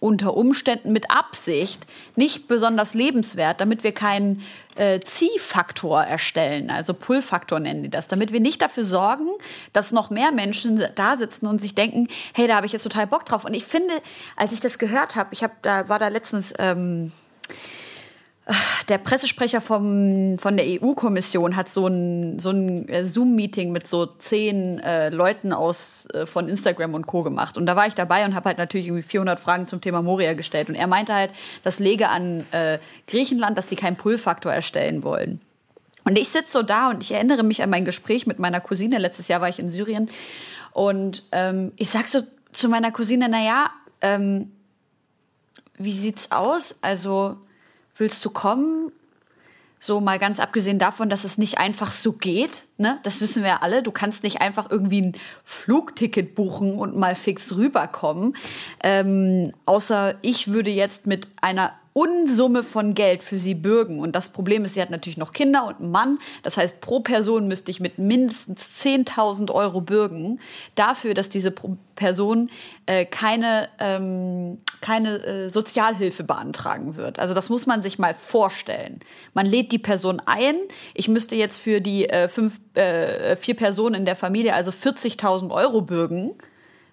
unter Umständen mit Absicht nicht besonders lebenswert, damit wir keinen äh, Ziehfaktor erstellen, also Pull-Faktor nennen die das, damit wir nicht dafür sorgen, dass noch mehr Menschen da sitzen und sich denken, hey, da habe ich jetzt total Bock drauf. Und ich finde, als ich das gehört habe, ich habe da war da letztens ähm, der Pressesprecher vom, von der EU-Kommission hat so ein, so ein äh, Zoom-Meeting mit so zehn äh, Leuten aus äh, von Instagram und Co. gemacht. Und da war ich dabei und habe halt natürlich irgendwie 400 Fragen zum Thema Moria gestellt. Und er meinte halt, das lege an äh, Griechenland, dass sie keinen Pull-Faktor erstellen wollen. Und ich sitze so da und ich erinnere mich an mein Gespräch mit meiner Cousine. Letztes Jahr war ich in Syrien. Und ähm, ich sag so zu meiner Cousine, na ja, ähm, wie sieht's aus? Also willst du kommen? So mal ganz abgesehen davon, dass es nicht einfach so geht, ne? Das wissen wir alle. Du kannst nicht einfach irgendwie ein Flugticket buchen und mal fix rüberkommen. Ähm, außer ich würde jetzt mit einer Unsumme von Geld für sie bürgen. Und das Problem ist, sie hat natürlich noch Kinder und einen Mann. Das heißt, pro Person müsste ich mit mindestens 10.000 Euro bürgen dafür, dass diese Person äh, keine, ähm, keine äh, Sozialhilfe beantragen wird. Also das muss man sich mal vorstellen. Man lädt die Person ein. Ich müsste jetzt für die äh, fünf, äh, vier Personen in der Familie also 40.000 Euro bürgen.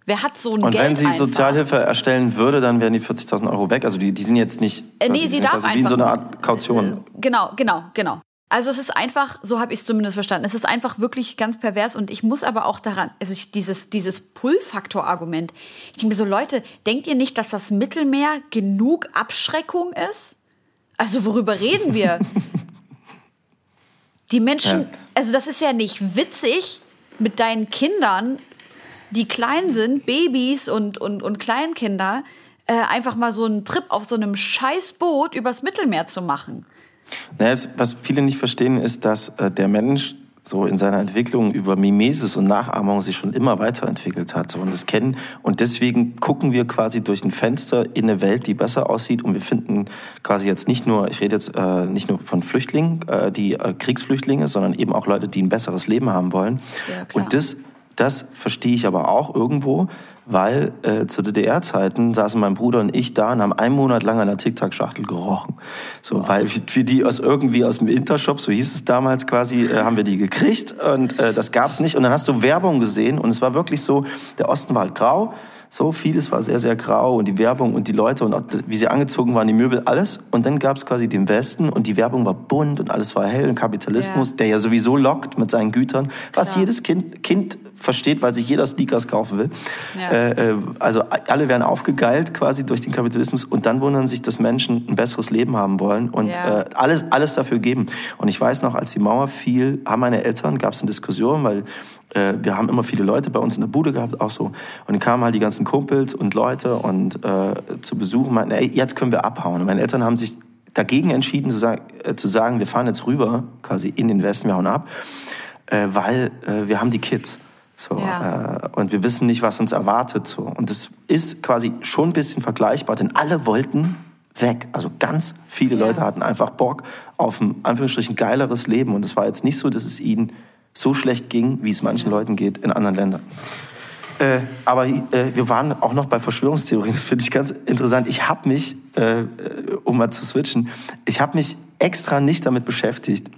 Wer hat so ein Und Geld wenn sie einfach? Sozialhilfe erstellen würde, dann wären die 40.000 Euro weg. Also die, die sind jetzt nicht. Äh, nee, also sie darf quasi einfach. Wie so eine Art Kaution. Genau, genau, genau. Also es ist einfach, so habe ich es zumindest verstanden. Es ist einfach wirklich ganz pervers und ich muss aber auch daran, also ich, dieses dieses Pull-Faktor-Argument. Ich denke mir so, Leute, denkt ihr nicht, dass das Mittelmeer genug Abschreckung ist? Also worüber reden wir? (laughs) Die Menschen, Ja. also das ist ja nicht witzig mit deinen Kindern die klein sind, Babys und, und, und Kleinkinder, äh, einfach mal so einen Trip auf so einem Scheißboot übers Mittelmeer zu machen. Naja, es, was viele nicht verstehen, ist, dass äh, der Mensch so in seiner Entwicklung über Mimesis und Nachahmung sich schon immer weiterentwickelt hat. So, und das kennen und deswegen gucken wir quasi durch ein Fenster in eine Welt, die besser aussieht. Und wir finden quasi jetzt nicht nur, ich rede jetzt äh, nicht nur von Flüchtlingen, äh, die äh, Kriegsflüchtlinge, sondern eben auch Leute, die ein besseres Leben haben wollen. Ja, und das das verstehe ich aber auch irgendwo, weil äh, zu DDR-Zeiten saßen mein Bruder und ich da und haben einen Monat lang an der Tic-Tac-Schachtel gerochen. So, weil wir, wir die aus irgendwie aus dem Intershop, so hieß es damals quasi, äh, haben wir die gekriegt und äh, das gab's nicht. Und dann hast du Werbung gesehen und es war wirklich so, der Osten war halt grau, so vieles war sehr, sehr grau und die Werbung und die Leute und auch wie sie angezogen waren, die Möbel, alles. Und dann gab's quasi den Westen und die Werbung war bunt und alles war hell und Kapitalismus, Ja. der ja sowieso lockt mit seinen Gütern, was Klar. jedes Kind, Kind versteht, weil sich jeder Sneakers kaufen will. Ja. Äh, äh, also alle werden aufgegeilt quasi durch den Kapitalismus und dann wundern sich, dass Menschen ein besseres Leben haben wollen und Ja. äh, alles, alles dafür geben. Und ich weiß noch, als die Mauer fiel, haben meine Eltern, gab es eine Diskussion, weil äh, wir haben immer viele Leute bei uns in der Bude gehabt, auch so. Und dann kamen halt die ganzen Kumpels und Leute und äh, zu Besuch und meinten, ey, jetzt können wir abhauen. Und meine Eltern haben sich dagegen entschieden zu sagen, äh, zu sagen wir fahren jetzt rüber, quasi in den Westen, wir hauen ab, äh, weil äh, wir haben die Kids. So, Ja. äh, und wir wissen nicht, was uns erwartet. So. Und das ist quasi schon ein bisschen vergleichbar, denn alle wollten weg. Also ganz viele Ja. Leute hatten einfach Bock auf ein, Anführungsstrichen, geileres Leben. Und es war jetzt nicht so, dass es ihnen so schlecht ging, wie es manchen Leuten geht in anderen Ländern. Äh, aber äh, wir waren auch noch bei Verschwörungstheorien. Das finde ich ganz interessant. Ich habe mich, äh, um mal zu switchen, ich habe mich extra nicht damit beschäftigt,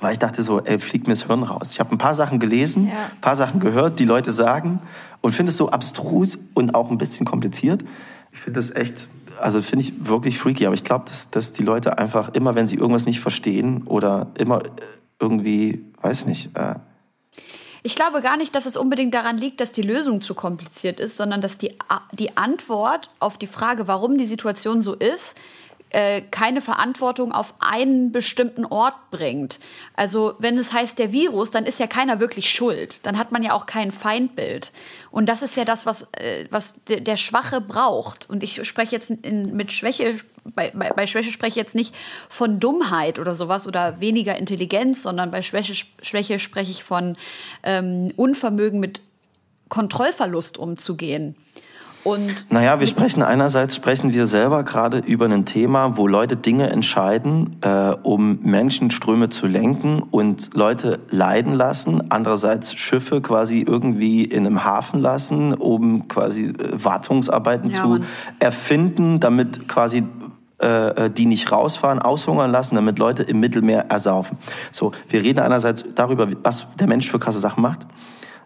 weil ich dachte so, ey, fliegt mir das Hirn raus. Ich habe ein paar Sachen gelesen, Ja. ein paar Sachen gehört, die Leute sagen und finde es so abstrus und auch ein bisschen kompliziert. Ich finde das echt, also finde ich wirklich freaky. Aber ich glaube, dass, dass die Leute einfach immer, wenn sie irgendwas nicht verstehen oder immer äh, irgendwie, weiß nicht, äh, Ich glaube gar nicht, dass es unbedingt daran liegt, dass die Lösung zu kompliziert ist, sondern dass die, die Antwort auf die Frage, warum die Situation so ist, äh, keine Verantwortung auf einen bestimmten Ort bringt. Also wenn es heißt der Virus, dann ist ja keiner wirklich schuld. Dann hat man ja auch kein Feindbild. Und das ist ja das, was, äh, was der, Schwache braucht. Und ich spreche jetzt in, mit Schwäche, bei, bei, bei Schwäche spreche ich jetzt nicht von Dummheit oder sowas oder weniger Intelligenz, sondern bei Schwäche, Schwäche spreche ich von ähm, Unvermögen mit Kontrollverlust umzugehen. Und naja, wir sprechen einerseits sprechen wir selber gerade über ein Thema, wo Leute Dinge entscheiden, äh, um Menschenströme zu lenken und Leute leiden lassen. Andererseits Schiffe quasi irgendwie in einem Hafen lassen, um quasi äh, Wartungsarbeiten ja, zu Mann. erfinden, damit quasi äh, äh, die nicht rausfahren, aushungern lassen, damit Leute im Mittelmeer ersaufen. So, wir reden einerseits darüber, was der Mensch für krasse Sachen macht.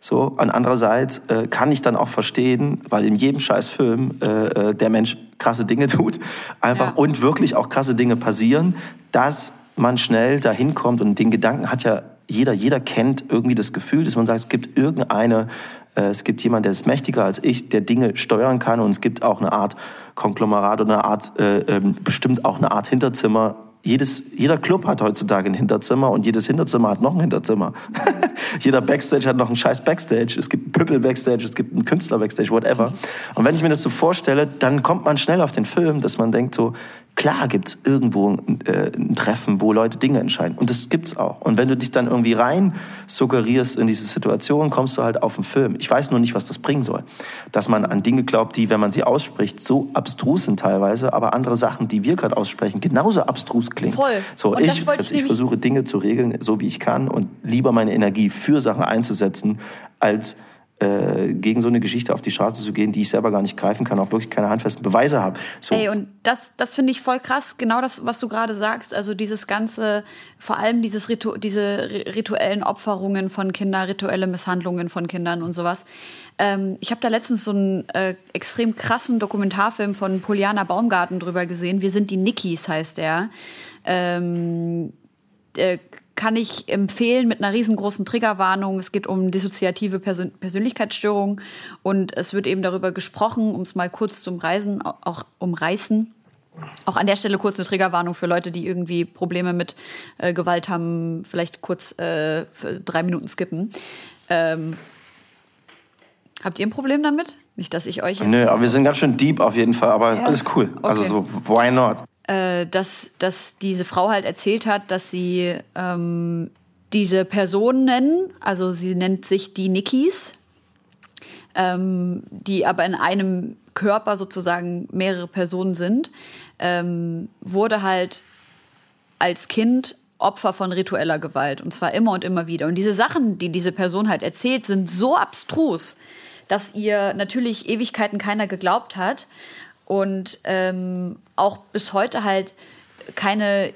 So, und andererseits äh, kann ich dann auch verstehen, weil in jedem scheiß Film äh, äh, der Mensch krasse Dinge (laughs) tut, einfach ja. und wirklich auch krasse Dinge passieren, dass man schnell dahin kommt und den Gedanken hat ja jeder, jeder kennt irgendwie das Gefühl, dass man sagt, es gibt irgendeine, äh, es gibt jemand, der ist mächtiger als ich, der Dinge steuern kann und es gibt auch eine Art Konglomerat oder eine Art, äh, äh, bestimmt auch eine Art Hinterzimmer, jedes, jeder Club hat heutzutage ein Hinterzimmer und jedes Hinterzimmer hat noch ein Hinterzimmer. (laughs) Jeder Backstage hat noch einen scheiß Backstage. Es gibt einen Püppel Backstage, es gibt einen Künstler Backstage, whatever. Und wenn ich mir das so vorstelle, dann kommt man schnell auf den Film, dass man denkt so, Klar gibt's irgendwo ein, äh, ein, Treffen, wo Leute Dinge entscheiden. Und das gibt's auch. Und wenn du dich dann irgendwie rein suggerierst in diese Situation, kommst du halt auf einen Film. Ich weiß nur nicht, was das bringen soll. Dass man an Dinge glaubt, die, wenn man sie ausspricht, so abstrus sind teilweise, aber andere Sachen, die wir gerade aussprechen, genauso abstrus klingen. Voll. So, und ich, also ich versuche Dinge zu regeln, so wie ich kann und lieber meine Energie für Sachen einzusetzen, als äh, gegen so eine Geschichte auf die Straße zu gehen, die ich selber gar nicht greifen kann, auch wirklich keine handfesten Beweise habe. So. Ey, und das, das finde ich voll krass, genau das, was du gerade sagst. Also dieses ganze, vor allem dieses Ritu diese rituellen Opferungen von Kindern, rituelle Misshandlungen von Kindern und sowas. Ähm, ich habe da letztens so einen äh, extrem krassen Dokumentarfilm von Poliana Baumgarten drüber gesehen. Wir sind die Nickys, heißt der. Ähm, äh, kann ich empfehlen mit einer riesengroßen Triggerwarnung. Es geht um dissoziative Persön Persönlichkeitsstörungen und es wird eben darüber gesprochen, um es mal kurz zum Reisen, auch umreißen. Auch an der Stelle kurz eine Triggerwarnung für Leute, die irgendwie Probleme mit äh, Gewalt haben, vielleicht kurz äh, drei Minuten skippen. Ähm, habt ihr ein Problem damit? Nicht, dass ich euch jetzt. Nö, aber wir sind ganz schön deep auf jeden Fall, aber ja. alles cool. Also okay. Also so, why not? Äh, dass, dass diese Frau halt erzählt hat, dass sie ähm, diese Personen, also sie nennt sich die Nikis, ähm, die aber in einem Körper sozusagen mehrere Personen sind, ähm, wurde halt als Kind Opfer von ritueller Gewalt und zwar immer und immer wieder. Und diese Sachen, die diese Person halt erzählt, sind so abstrus, dass ihr natürlich Ewigkeiten keiner geglaubt hat und ähm, auch bis heute halt keine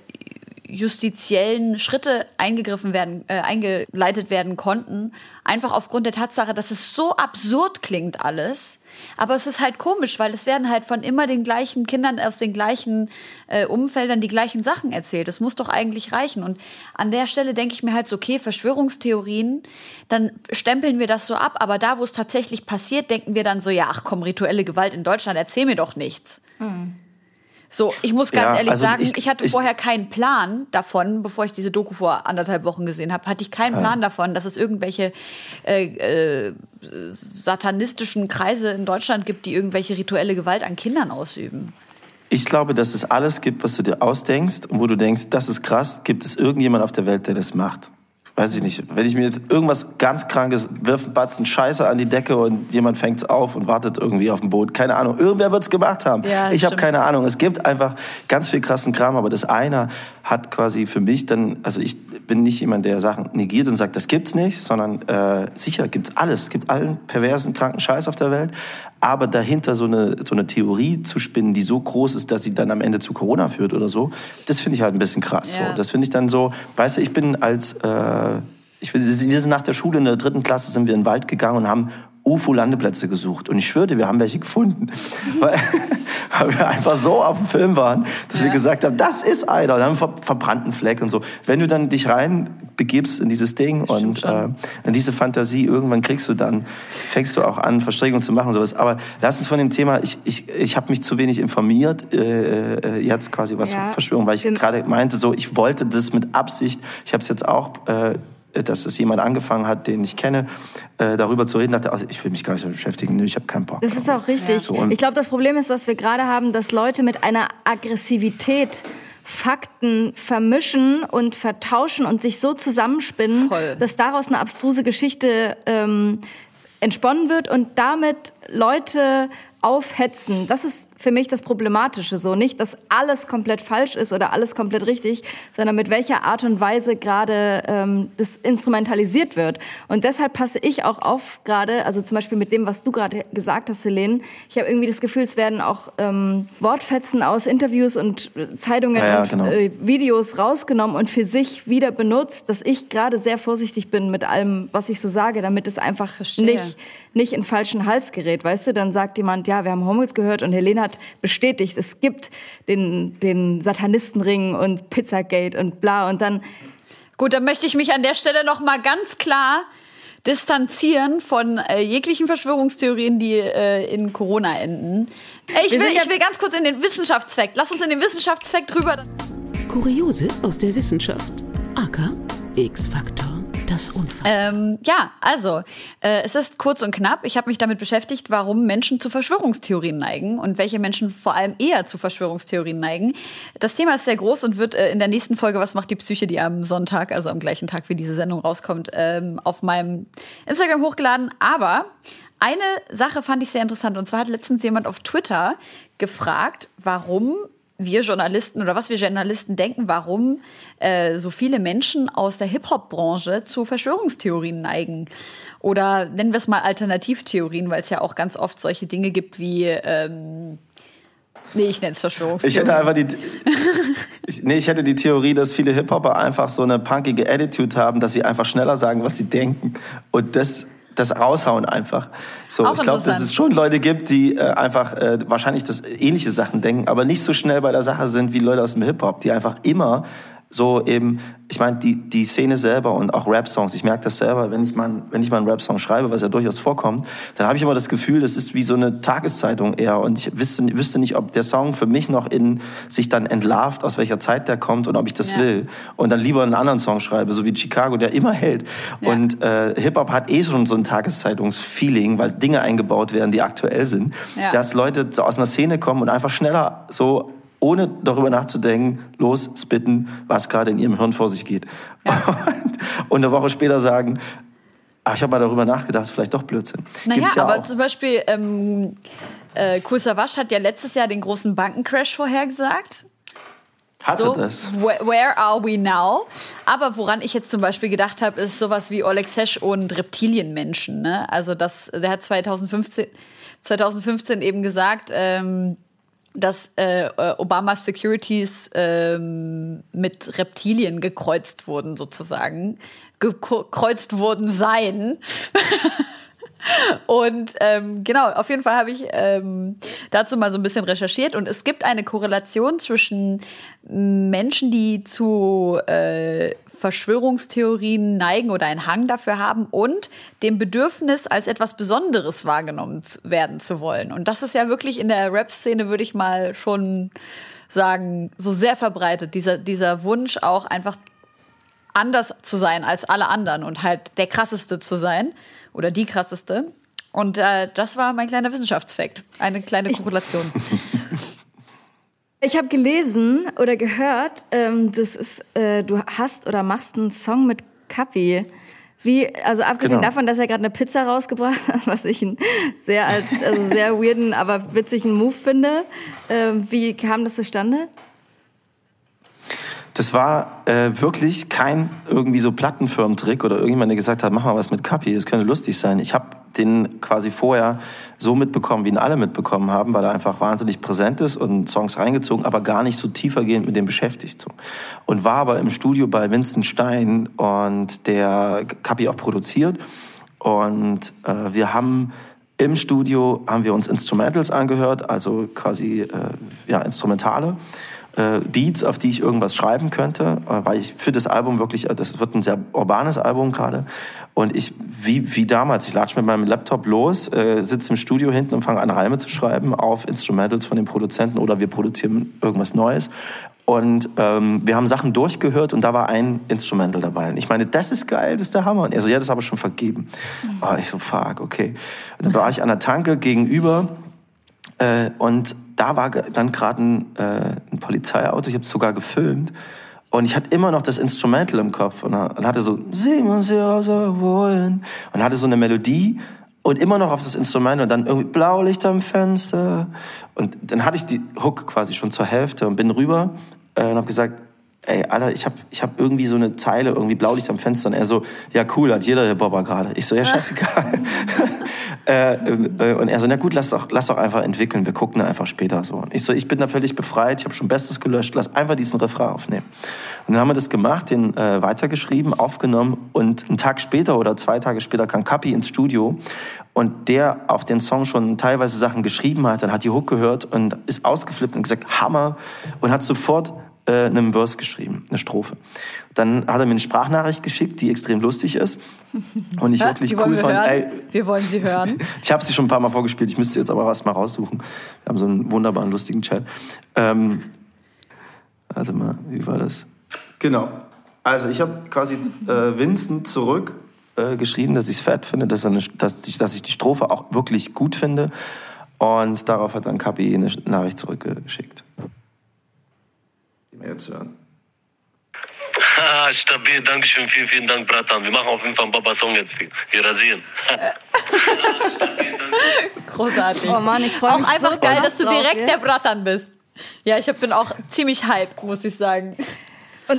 justiziellen Schritte eingegriffen werden, äh, eingeleitet werden konnten, einfach aufgrund der Tatsache, dass es so absurd klingt alles. Aber es ist halt komisch, weil es werden halt von immer den gleichen Kindern aus den gleichen äh, Umfeldern die gleichen Sachen erzählt. Das muss doch eigentlich reichen. Und an der Stelle denke ich mir halt so, okay, Verschwörungstheorien, dann stempeln wir das so ab. Aber da, wo es tatsächlich passiert, denken wir dann so, ja, ach komm, rituelle Gewalt in Deutschland, erzähl mir doch nichts. Mhm. So, ich muss ganz ja, ehrlich also sagen, ich, ich hatte ich, vorher keinen Plan davon, bevor ich diese Doku vor anderthalb Wochen gesehen habe, hatte ich keinen ja. Plan davon, dass es irgendwelche äh, äh, satanistischen Kreise in Deutschland gibt, die irgendwelche rituelle Gewalt an Kindern ausüben. Ich glaube, dass es alles gibt, was du dir ausdenkst und wo du denkst, das ist krass, gibt es irgendjemand auf der Welt, der das macht weiß ich nicht, wenn ich mir jetzt irgendwas ganz Krankes, wirf einen Batzen Scheiße an die Decke und jemand fängt's auf und wartet irgendwie auf dem Boot. Keine Ahnung. Irgendwer wird's gemacht haben. Ja, ich habe keine Ahnung. Es gibt einfach ganz viel krassen Kram, aber das einer hat quasi für mich dann, also ich bin nicht jemand, der Sachen negiert und sagt, das gibt's nicht, sondern äh, sicher gibt's alles. Es gibt allen perversen, kranken Scheiß auf der Welt. Aber dahinter so eine, so eine Theorie zu spinnen, die so groß ist, dass sie dann am Ende zu Corona führt oder so, das finde ich halt ein bisschen krass. Ja. So. Das finde ich dann so, weißt du, ich bin als, äh, ich, wir sind nach der Schule in der dritten Klasse sind wir in den Wald gegangen und haben UFO-Landeplätze gesucht. Und ich schwöre, wir haben welche gefunden. (laughs) weil, weil wir einfach so auf dem Film waren, dass ja. wir gesagt haben, das ist einer. Und dann haben wir verbrannten Fleck und so. Wenn du dann dich rein begibst in dieses Ding und äh, in diese Fantasie, irgendwann kriegst du dann, fängst du auch an, Verstrickungen zu machen und sowas. Aber lass uns von dem Thema, ich, ich, ich habe mich zu wenig informiert, äh, äh jetzt quasi was ja. Verschwörung, weil ich gerade meinte, so, ich wollte das mit Absicht, ich habe es jetzt auch äh, dass es jemand angefangen hat, den ich kenne, äh, darüber zu reden, dachte, also ich will mich gar nicht damit beschäftigen, nee, ich habe keinen Bock. Das ist auch richtig. Ja. So, ich glaube, das Problem ist, was wir gerade haben, dass Leute mit einer Aggressivität Fakten vermischen und vertauschen und sich so zusammenspinnen, Voll. dass daraus eine abstruse Geschichte ähm, entsponnen wird und damit Leute aufhetzen. Das ist für mich das Problematische so. Nicht, dass alles komplett falsch ist oder alles komplett richtig, sondern mit welcher Art und Weise gerade ähm, das instrumentalisiert wird. Und deshalb passe ich auch auf gerade, also zum Beispiel mit dem, was du gerade gesagt hast, Helene. Ich habe irgendwie das Gefühl, es werden auch ähm, Wortfetzen aus Interviews und Zeitungen ja, ja, und genau. äh, Videos rausgenommen und für sich wieder benutzt, dass ich gerade sehr vorsichtig bin mit allem, was ich so sage, damit es einfach Verstehe. nicht nicht in falschen Hals gerät, weißt du? Dann sagt jemand, ja, wir haben Homos gehört und Helene hat bestätigt, es gibt den, den Satanistenring und Pizzagate und bla und dann... Gut, dann möchte ich mich an der Stelle noch mal ganz klar distanzieren von äh, jeglichen Verschwörungstheorien, die äh, in Corona enden. Ich will, ich will ganz kurz in den Wissenschaftsfakt. Lass uns in den Wissenschaftsfakt drüber. Kurioses aus der Wissenschaft. AK X-Faktor das Unfassbare. Ähm, ja, also, äh, es ist kurz und knapp. Ich habe mich damit beschäftigt, warum Menschen zu Verschwörungstheorien neigen und welche Menschen vor allem eher zu Verschwörungstheorien neigen. Das Thema ist sehr groß und wird äh, in der nächsten Folge, was macht die Psyche, die am Sonntag, also am gleichen Tag wie diese Sendung rauskommt, ähm, auf meinem Instagram hochgeladen. Aber eine Sache fand ich sehr interessant. Und zwar hat letztens jemand auf Twitter gefragt, warum wir Journalisten oder was wir Journalisten denken, warum äh, so viele Menschen aus der Hip-Hop-Branche zu Verschwörungstheorien neigen. Oder nennen wir es mal Alternativtheorien, weil es ja auch ganz oft solche Dinge gibt wie ähm, Nee, ich nenne es Verschwörungstheorie. Ich hätte einfach die, ich, nee, ich hätte die Theorie, dass viele Hip-Hopper einfach so eine punkige Attitude haben, dass sie einfach schneller sagen, was sie denken. Und das das raushauen einfach. So, Auch ich glaube, dass es schon Leute gibt, die äh, einfach äh, wahrscheinlich das ähnliche Sachen denken, aber nicht so schnell bei der Sache sind wie Leute aus dem Hip Hop, die einfach immer so eben, ich meine, die, die Szene selber und auch Rap-Songs, ich merke das selber, wenn ich mal, wenn ich mal einen Rap-Song schreibe, was ja durchaus vorkommt, dann habe ich immer das Gefühl, das ist wie so eine Tageszeitung eher und ich wüsste, wüsste nicht, ob der Song für mich noch in sich dann entlarvt, aus welcher Zeit der kommt und ob ich das ja. will und dann lieber einen anderen Song schreibe, so wie Chicago, der immer hält. Ja. Und äh, Hip-Hop hat eh schon so ein Tageszeitungs-Feeling, weil Dinge eingebaut werden, die aktuell sind, ja. dass Leute aus einer Szene kommen und einfach schneller so ohne darüber nachzudenken, los, spitten, was gerade in ihrem Hirn vor sich geht. Ja. Und, (laughs) und, eine Woche später sagen, ach, ich habe mal darüber nachgedacht, ist vielleicht doch Blödsinn. Naja, ja aber auch. zum Beispiel, ähm, äh, Savas hat ja letztes Jahr den großen Bankencrash vorhergesagt. Hatte so, das. Where are we now? Aber woran ich jetzt zum Beispiel gedacht habe, ist sowas wie Oleg Sesh und Reptilienmenschen. Ne? Also das, er hat 2015, 2015 eben gesagt, ähm, dass äh, äh, Obamas Securities ähm, mit Reptilien gekreuzt wurden, sozusagen. Gekreuzt wurden seien. (laughs) Und ähm, genau, auf jeden Fall habe ich ähm, dazu mal so ein bisschen recherchiert und es gibt eine Korrelation zwischen Menschen, die zu äh, Verschwörungstheorien neigen oder einen Hang dafür haben und dem Bedürfnis, als etwas Besonderes wahrgenommen werden zu wollen. Und das ist ja wirklich in der Rap-Szene, würde ich mal schon sagen, so sehr verbreitet. Dieser, dieser Wunsch auch einfach anders zu sein als alle anderen und halt der krasseste zu sein oder die krasseste. Und äh, das war mein kleiner Wissenschaftsfakt. Eine kleine Korrelation. (laughs) Ich, habe gelesen oder gehört, ähm, das ist, äh, du hast oder machst einen Song mit Kapi. Wie, also abgesehen genau. davon, dass er gerade eine Pizza rausgebracht hat, (laughs) was ich einen sehr, als, also sehr weirden, aber witzigen Move finde. Ähm, wie kam das zustande? Das war äh, wirklich kein irgendwie so Plattenfirmentrick oder irgendjemand, der gesagt hat, mach mal was mit Kapi, das könnte lustig sein. Ich habe den quasi vorher so mitbekommen, wie ihn alle mitbekommen haben, weil er einfach wahnsinnig präsent ist und Songs reingezogen, aber gar nicht so tiefergehend mit dem beschäftigt. So. Und war aber im Studio bei Vincent Stein und der Kapi auch produziert. Und äh, wir haben Im Studio haben wir uns Instrumentals angehört, also quasi äh, ja, Instrumentale. Äh, Beats, auf die ich irgendwas schreiben könnte, äh, weil ich für das Album wirklich, äh, das wird ein sehr urbanes Album gerade. Und ich, wie, wie damals, ich latsche mit meinem Laptop los, äh, sitze im Studio hinten und fange an, Reime zu schreiben auf Instrumentals von den Produzenten oder wir produzieren irgendwas Neues. Und ähm, wir haben Sachen durchgehört und da war ein Instrumental dabei. Und ich meine, das ist geil, das ist der Hammer. Und er so, ja, das ist aber schon vergeben. Mhm. Oh, ich so, fuck, okay. Und dann war ich an der Tanke gegenüber äh, und da war dann gerade ein, äh, ein Polizeiauto, ich habe es sogar gefilmt. Und ich hatte immer noch das Instrumental im Kopf und, und hatte so, mal, sie wollen. Und hatte so eine Melodie und immer noch auf das Instrument und dann irgendwie Blaulicht am Fenster. Und dann hatte ich die Hook quasi schon zur Hälfte und bin rüber äh, und habe gesagt, ey, Alter, ich hab, ich hab irgendwie so eine Zeile, irgendwie Blaulicht am Fenster. Und er so, ja cool, hat jeder Hip-Hopper gerade. Ich so, ja scheißegal. (laughs) äh, äh, und er so, na gut, lass doch, lass doch einfach entwickeln, wir gucken einfach später so. Und ich so, ich bin da völlig befreit, ich habe schon Bestes gelöscht, lass einfach diesen Refrain aufnehmen. Und dann haben wir das gemacht, den äh, weitergeschrieben, aufgenommen und einen Tag später oder zwei Tage später kam Kapi ins Studio und der auf den Song schon teilweise Sachen geschrieben hat, dann hat die Hook gehört und ist ausgeflippt und gesagt, Hammer und hat sofort äh, einem Verse geschrieben, eine Strophe. Dann hat er mir eine Sprachnachricht geschickt, die extrem lustig ist. (laughs) Und ich wirklich cool wir fand. Ey, wir wollen sie hören. (laughs) ich habe sie schon ein paar Mal vorgespielt, ich müsste jetzt aber was mal raussuchen. Wir haben so einen wunderbaren, lustigen Chat. Ähm, warte mal, wie war das? Genau. Also ich habe quasi äh, Vincent zurück äh, geschrieben, dass ich es fett finde, dass, eine, dass, ich, dass ich die Strophe auch wirklich gut finde. Und darauf hat dann Kapi eine Nachricht zurückgeschickt mehr zu hören. Stabil, Dankeschön, vielen, vielen Dank, Bratan. Wir machen auf jeden Fall einen Baba-Song jetzt. Wir rasieren. (laughs) Großartig. Oh Mann, ich freue mich Auch einfach so geil, dass du direkt jetzt. der Bratan bist. Ja, ich bin auch ziemlich hyped, muss ich sagen.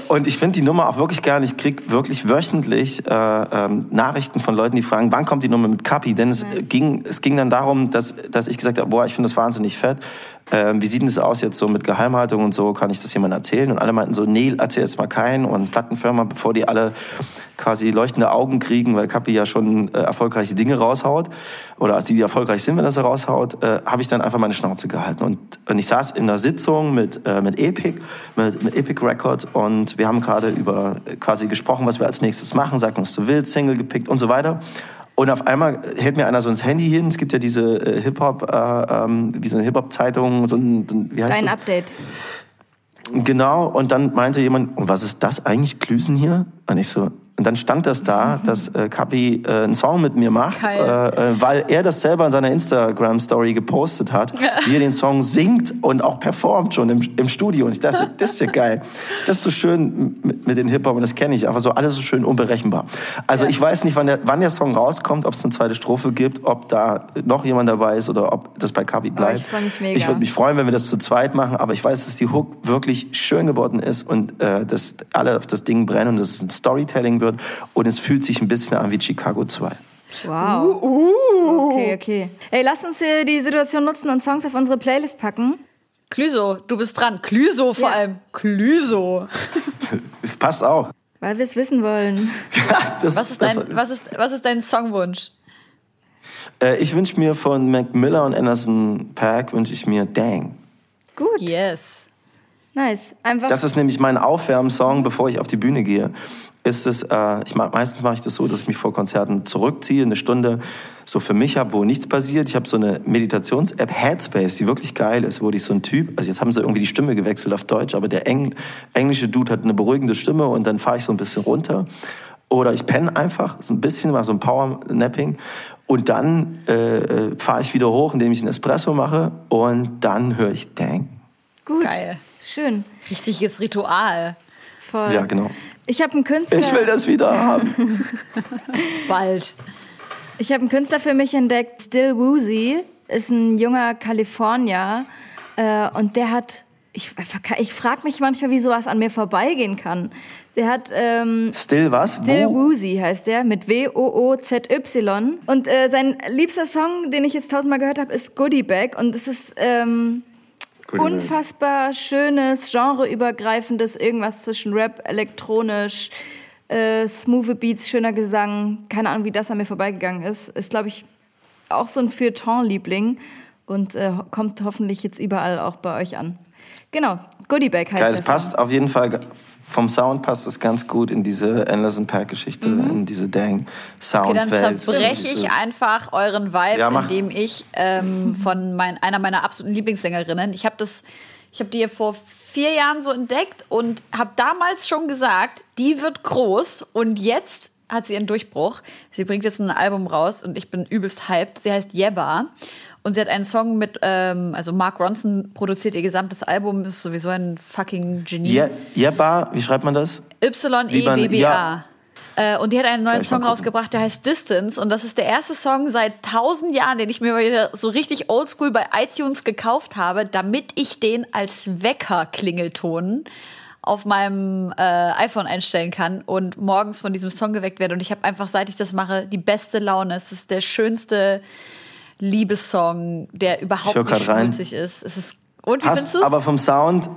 Und ich finde die Nummer auch wirklich geil. Ich krieg wirklich wöchentlich äh, ähm, Nachrichten von Leuten, die fragen, wann kommt die Nummer mit Kapi? Denn es nice. ging, es ging dann darum, dass, dass ich gesagt habe, boah, ich finde das wahnsinnig fett. Ähm, wie sieht denn das aus jetzt so mit Geheimhaltung und so? Kann ich das jemandem erzählen? Und alle meinten so, nee, erzähl jetzt mal keinen. Und Plattenfirma, bevor die alle quasi leuchtende Augen kriegen, weil Kapi ja schon äh, erfolgreiche Dinge raushaut oder als die, die erfolgreich sind, wenn er sie raushaut, äh, habe ich dann einfach meine Schnauze gehalten. Und, und ich saß in einer Sitzung mit, äh, mit Epic, mit, mit Epic Record und wir haben gerade über äh, quasi gesprochen, was wir als nächstes machen, sag was du willst, Single gepickt und so weiter. Und auf einmal hält mir einer so ins Handy hin. Es gibt ja diese äh, Hip-Hop, äh, ähm, wie so eine Hip-Hop-Zeitung, so ein, wie heißt Dein das? Update. Genau, und dann meinte jemand, und was ist das eigentlich, Klüsen hier? Und ich so, und dann stand das da, dass äh, Kapi äh, einen Song mit mir macht, äh, äh, weil er das selber in seiner Instagram-Story gepostet hat, wie er den Song singt und auch performt schon im, im Studio. Und ich dachte, (laughs) das ist ja geil. Das ist so schön mit, mit den Hip-Hop und das kenne ich. Einfach so alles so schön unberechenbar. Also ja. ich weiß nicht, wann der, wann der Song rauskommt, ob es eine zweite Strophe gibt, ob da noch jemand dabei ist oder ob das bei Kapi bleibt. Oh, ich. Ich würde mich freuen, wenn wir das zu zweit machen, aber ich weiß, dass die Hook wirklich schön geworden ist und äh, dass alle auf das Ding brennen und dass es ein Storytelling wird wird und es fühlt sich ein bisschen an wie Chicago 2. Wow. Uh, uh. Okay, okay. Ey, lass uns äh, die Situation nutzen und Songs auf unsere Playlist packen. Clüso, du bist dran. Clüso vor ja. allem. Clüso. (laughs) es passt auch. Weil wir es wissen wollen. (laughs) das, was, ist dein, was, ist, was ist dein Songwunsch? Äh, ich wünsche mir von Mac Miller und Anderson Pack wünsche ich mir Dang. Gut. Yes. Nice. Einfach. Das ist nämlich mein Aufwärmsong, bevor ich auf die Bühne gehe ist es, äh, ich mach, meistens mache ich das so, dass ich mich vor Konzerten zurückziehe, eine Stunde so für mich habe, wo nichts passiert. Ich habe so eine Meditations-App Headspace, die wirklich geil ist, wo ich so ein Typ, also jetzt haben sie irgendwie die Stimme gewechselt auf Deutsch, aber der Eng, englische Dude hat eine beruhigende Stimme und dann fahre ich so ein bisschen runter. Oder ich penne einfach so ein bisschen, mache so ein Power-Napping und dann äh, äh fahre ich wieder hoch, indem ich einen Espresso mache und dann höre ich Dang. Gut. Geil. Schön. Richtiges Ritual. Voll. Ja, genau. Ich habe einen Künstler. Ich will das wieder haben. (laughs) Bald. Ich habe einen Künstler für mich entdeckt. Still Woozy ist ein junger Kalifornier äh, und der hat. Ich, ich frage mich manchmal, wie sowas an mir vorbeigehen kann. Der hat ähm, Still was? Still Wo? Woozy heißt der mit W O O Z Y und äh, sein liebster Song, den ich jetzt tausendmal gehört habe, ist Goodie Bag und es ist ähm, unfassbar schönes, genreübergreifendes, irgendwas zwischen Rap, elektronisch, äh, smooth Beats, schöner Gesang. Keine Ahnung, wie das an mir vorbeigegangen ist. Ist, glaube ich, auch so ein Feuilleton-Liebling und äh, kommt hoffentlich jetzt überall auch bei euch an. Genau, Goodie Bag heißt Geil, es passt Song. auf jeden Fall, vom Sound passt es ganz gut in diese Endless Pack Geschichte, in diese dang Mhm. Okay, dann zerbreche ich einfach euren Vibe, Ja, indem ich ähm, von mein, einer meiner absoluten Lieblingssängerinnen, ich habe das, ich habe die vor vier Jahren so entdeckt und habe damals schon gesagt, die wird groß und jetzt hat sie ihren Durchbruch. Sie bringt jetzt ein Album raus und ich bin übelst hyped. Sie heißt Yebba und sie hat einen Song mit, ähm, also Mark Ronson produziert ihr gesamtes Album, ist sowieso ein fucking Genie. Je- Jebba, wie schreibt man das? Y-E-B-B-A. ja. Äh, und die hat einen neuen Song rausgebracht, der heißt Distance. Und das ist der erste Song seit tausend Jahren, den ich mir wieder so richtig oldschool bei iTunes gekauft habe, damit ich den als Wecker-Klingelton auf meinem äh, iPhone einstellen kann und morgens von diesem Song geweckt werde. Und ich habe einfach, seit ich das mache, die beste Laune. Es ist der schönste Liebessong, der überhaupt nicht schmutzig ist. Es ist und wie findest Passt du's? aber vom Sound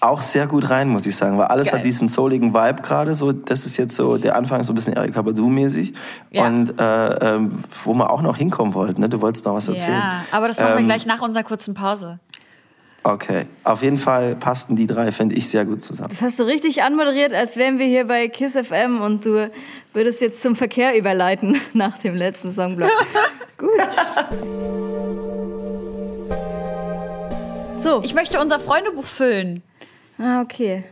auch sehr gut rein, muss ich sagen, weil alles Geil. hat diesen souligen Vibe gerade. So, das ist jetzt so der Anfang so ein bisschen Erika Badu-mäßig Ja. und äh, ähm, wo wir auch noch hinkommen wollten. Ne? Du wolltest noch was erzählen. ja, aber das machen wir Ähm, gleich nach unserer kurzen Pause. Okay, auf jeden Fall passten die drei, finde ich, sehr gut zusammen. Das hast du richtig anmoderiert, als wären wir hier bei Kiss FM und du würdest jetzt zum Verkehr überleiten (laughs) nach dem letzten Songblock. Gut. So, Ich möchte unser Freundebuch füllen. ah, okay.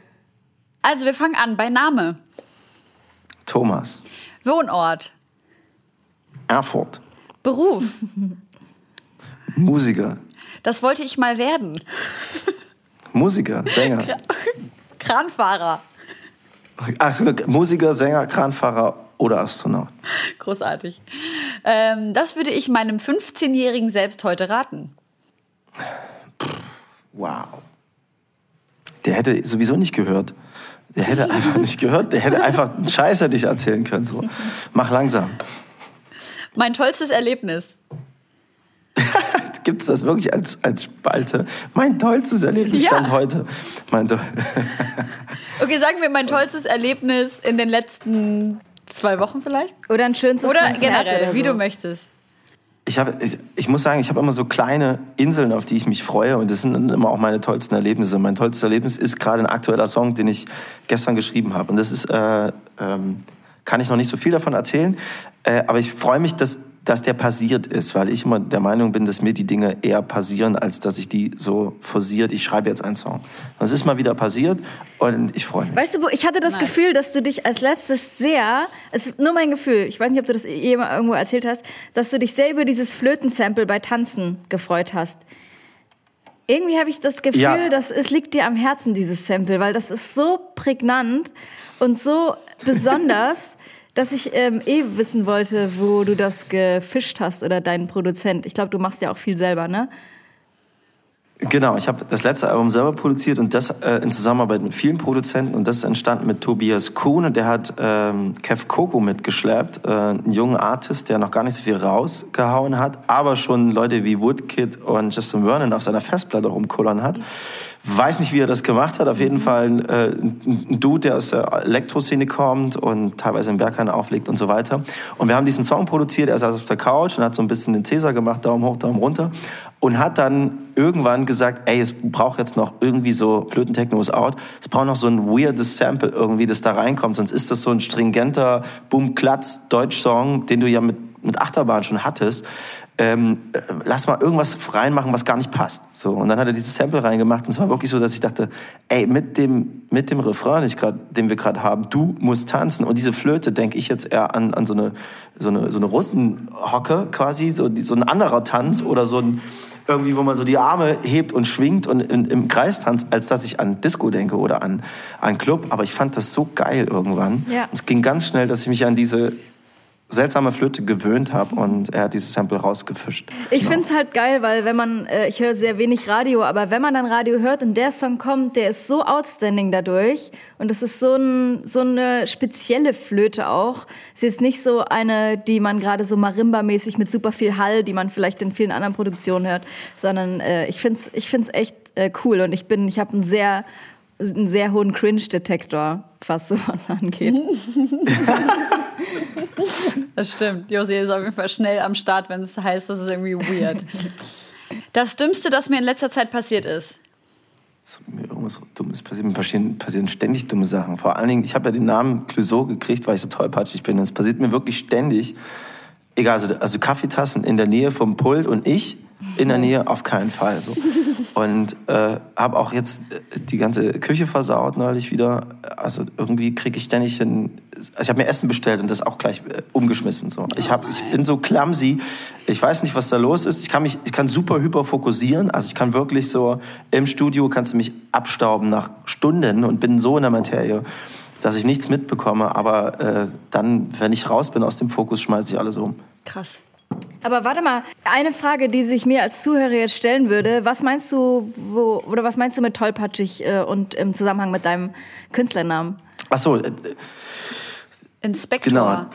Also, wir fangen an bei Name, Thomas, Wohnort, Erfurt, Beruf. (laughs) Musiker, Das wollte ich mal werden. Musiker, Sänger. (laughs) Kranfahrer. Ach, Musiker, Sänger, Kranfahrer oder Astronaut. Großartig. Ähm, das würde ich meinem 15-jährigen selbst heute raten. Wow. Der hätte sowieso nicht gehört. Der hätte einfach nicht gehört. Der hätte einfach einen Scheiß hätte ich erzählen können. So. Mach langsam. Mein tollstes Erlebnis. (laughs) Gibt es das wirklich als, als Spalte? Mein tollstes Erlebnis Ja. stand heute. Mein Okay, sagen wir mein tollstes Erlebnis in den letzten zwei Wochen vielleicht? Oder ein schönstes Oder Konzert generell, oder so. wie du möchtest. ich, hab, ich, ich muss sagen, ich habe immer so kleine Inseln, auf die ich mich freue. Und das sind immer auch meine tollsten Erlebnisse. Mein tollstes Erlebnis ist gerade ein aktueller Song, den ich gestern geschrieben habe. Und das ist, äh, ähm, kann ich noch nicht so viel davon erzählen. Äh, aber ich freue mich, dass, dass der passiert ist, weil ich immer der Meinung bin, dass mir die Dinge eher passieren, als dass ich die so forciert. Ich schreibe jetzt einen Song. Das ist mal wieder passiert und ich freue mich. Weißt du, wo ich hatte das Nice. Gefühl, dass du dich als letztes sehr, es ist nur mein Gefühl, ich weiß nicht, ob du das jemand irgendwo erzählt hast, dass du dich sehr über dieses Flötensample bei Tanzen gefreut hast. Irgendwie habe ich das Gefühl, Ja. dass es liegt dir am Herzen, dieses Sample, weil das ist so prägnant und so besonders, (laughs) dass ich ähm, eh wissen wollte, wo du das gefischt hast oder deinen Produzent. Ich glaube, du machst ja auch viel selber, ne? Genau, ich habe das letzte Album selber produziert und das äh, in Zusammenarbeit mit vielen Produzenten und das ist entstanden mit Tobias Kuhn und der hat ähm, Kev Coco mitgeschleppt, äh, einen jungen Artist, der noch gar nicht so viel rausgehauen hat, aber schon Leute wie Woodkid und Justin Vernon auf seiner Festplatte rumkullern hat. Weiß nicht, wie er das gemacht hat. Auf jeden Fall äh, ein ein Dude, der aus der Elektroszene kommt und teilweise im Berghain auflegt und so weiter. Und wir haben diesen Song produziert. Er saß auf der Couch und hat so ein bisschen den Cäsar gemacht, Daumen hoch, Daumen runter. Und hat dann irgendwann gesagt, ey, es braucht jetzt noch irgendwie so, Flötentechno ist out, es braucht noch so ein weirdes Sample irgendwie, das da reinkommt. Sonst ist das so ein stringenter Bumm-Klatz-Deutsch-Song, den du ja mit, mit Achterbahn schon hattest. Ähm, äh, lass mal irgendwas reinmachen, was gar nicht passt. So und dann hat er dieses Sample reingemacht und es war wirklich so, dass ich dachte, ey mit dem mit dem Refrain, den, ich grad, den wir gerade haben, du musst tanzen und diese Flöte denke ich jetzt eher an, an so eine so eine so eine Russenhocke quasi, so so ein anderer Tanz oder so ein irgendwie, wo man so die Arme hebt und schwingt und in, im Kreis tanzt, als dass ich an Disco denke oder an an Club. Aber ich fand das so geil irgendwann. Ja. Es ging ganz schnell, dass ich mich an diese seltsame Flöte gewöhnt habe und er hat dieses Sample rausgefischt. Ich Genau. find's halt geil, weil wenn man, äh, ich höre sehr wenig Radio, aber wenn man dann Radio hört und der Song kommt, der ist so outstanding dadurch und das ist so, ein, so eine spezielle Flöte auch. Sie ist nicht so eine, die man gerade so Marimba-mäßig mit super viel Hall, die man vielleicht in vielen anderen Produktionen hört, sondern äh, ich find's, ich find's echt äh, cool und ich bin, ich habe ein sehr einen sehr hohen Cringe-Detektor, was sowas angeht. (laughs) Das stimmt. Josi ist auf jeden Fall schnell am Start, wenn es heißt, das ist irgendwie weird. Das Dümmste, das mir in letzter Zeit passiert ist. Ist mir irgendwas Dummes passiert. Mir passieren, passieren ständig dumme Sachen. Vor allen Dingen, ich habe ja den Namen Clouseau gekriegt, weil ich so tollpatschig bin. Das passiert mir wirklich ständig. Egal, also, also Kaffeetassen in der Nähe vom Pult und ich in der Nähe auf keinen Fall. So. Und äh, habe auch jetzt äh, die ganze Küche versaut neulich wieder. Also irgendwie kriege ich ständig hin. Also ich habe mir Essen bestellt und das auch gleich äh, umgeschmissen. So. Ich, hab, ich bin so clumsy. Ich weiß nicht, was da los ist. Ich kann mich, ich kann super hyper fokussieren. Also ich kann wirklich so im Studio kannst du mich abstauben nach Stunden und bin so in der Materie, dass ich nichts mitbekomme. Aber äh, dann, wenn ich raus bin aus dem Fokus, schmeiße ich alles um. Krass. Aber warte mal, eine Frage, die sich mir als Zuhörer jetzt stellen würde. Was meinst du, wo, oder was meinst du mit tollpatschig äh, und im Zusammenhang mit deinem Künstlernamen? Ach so, äh, Inspektor. Genau.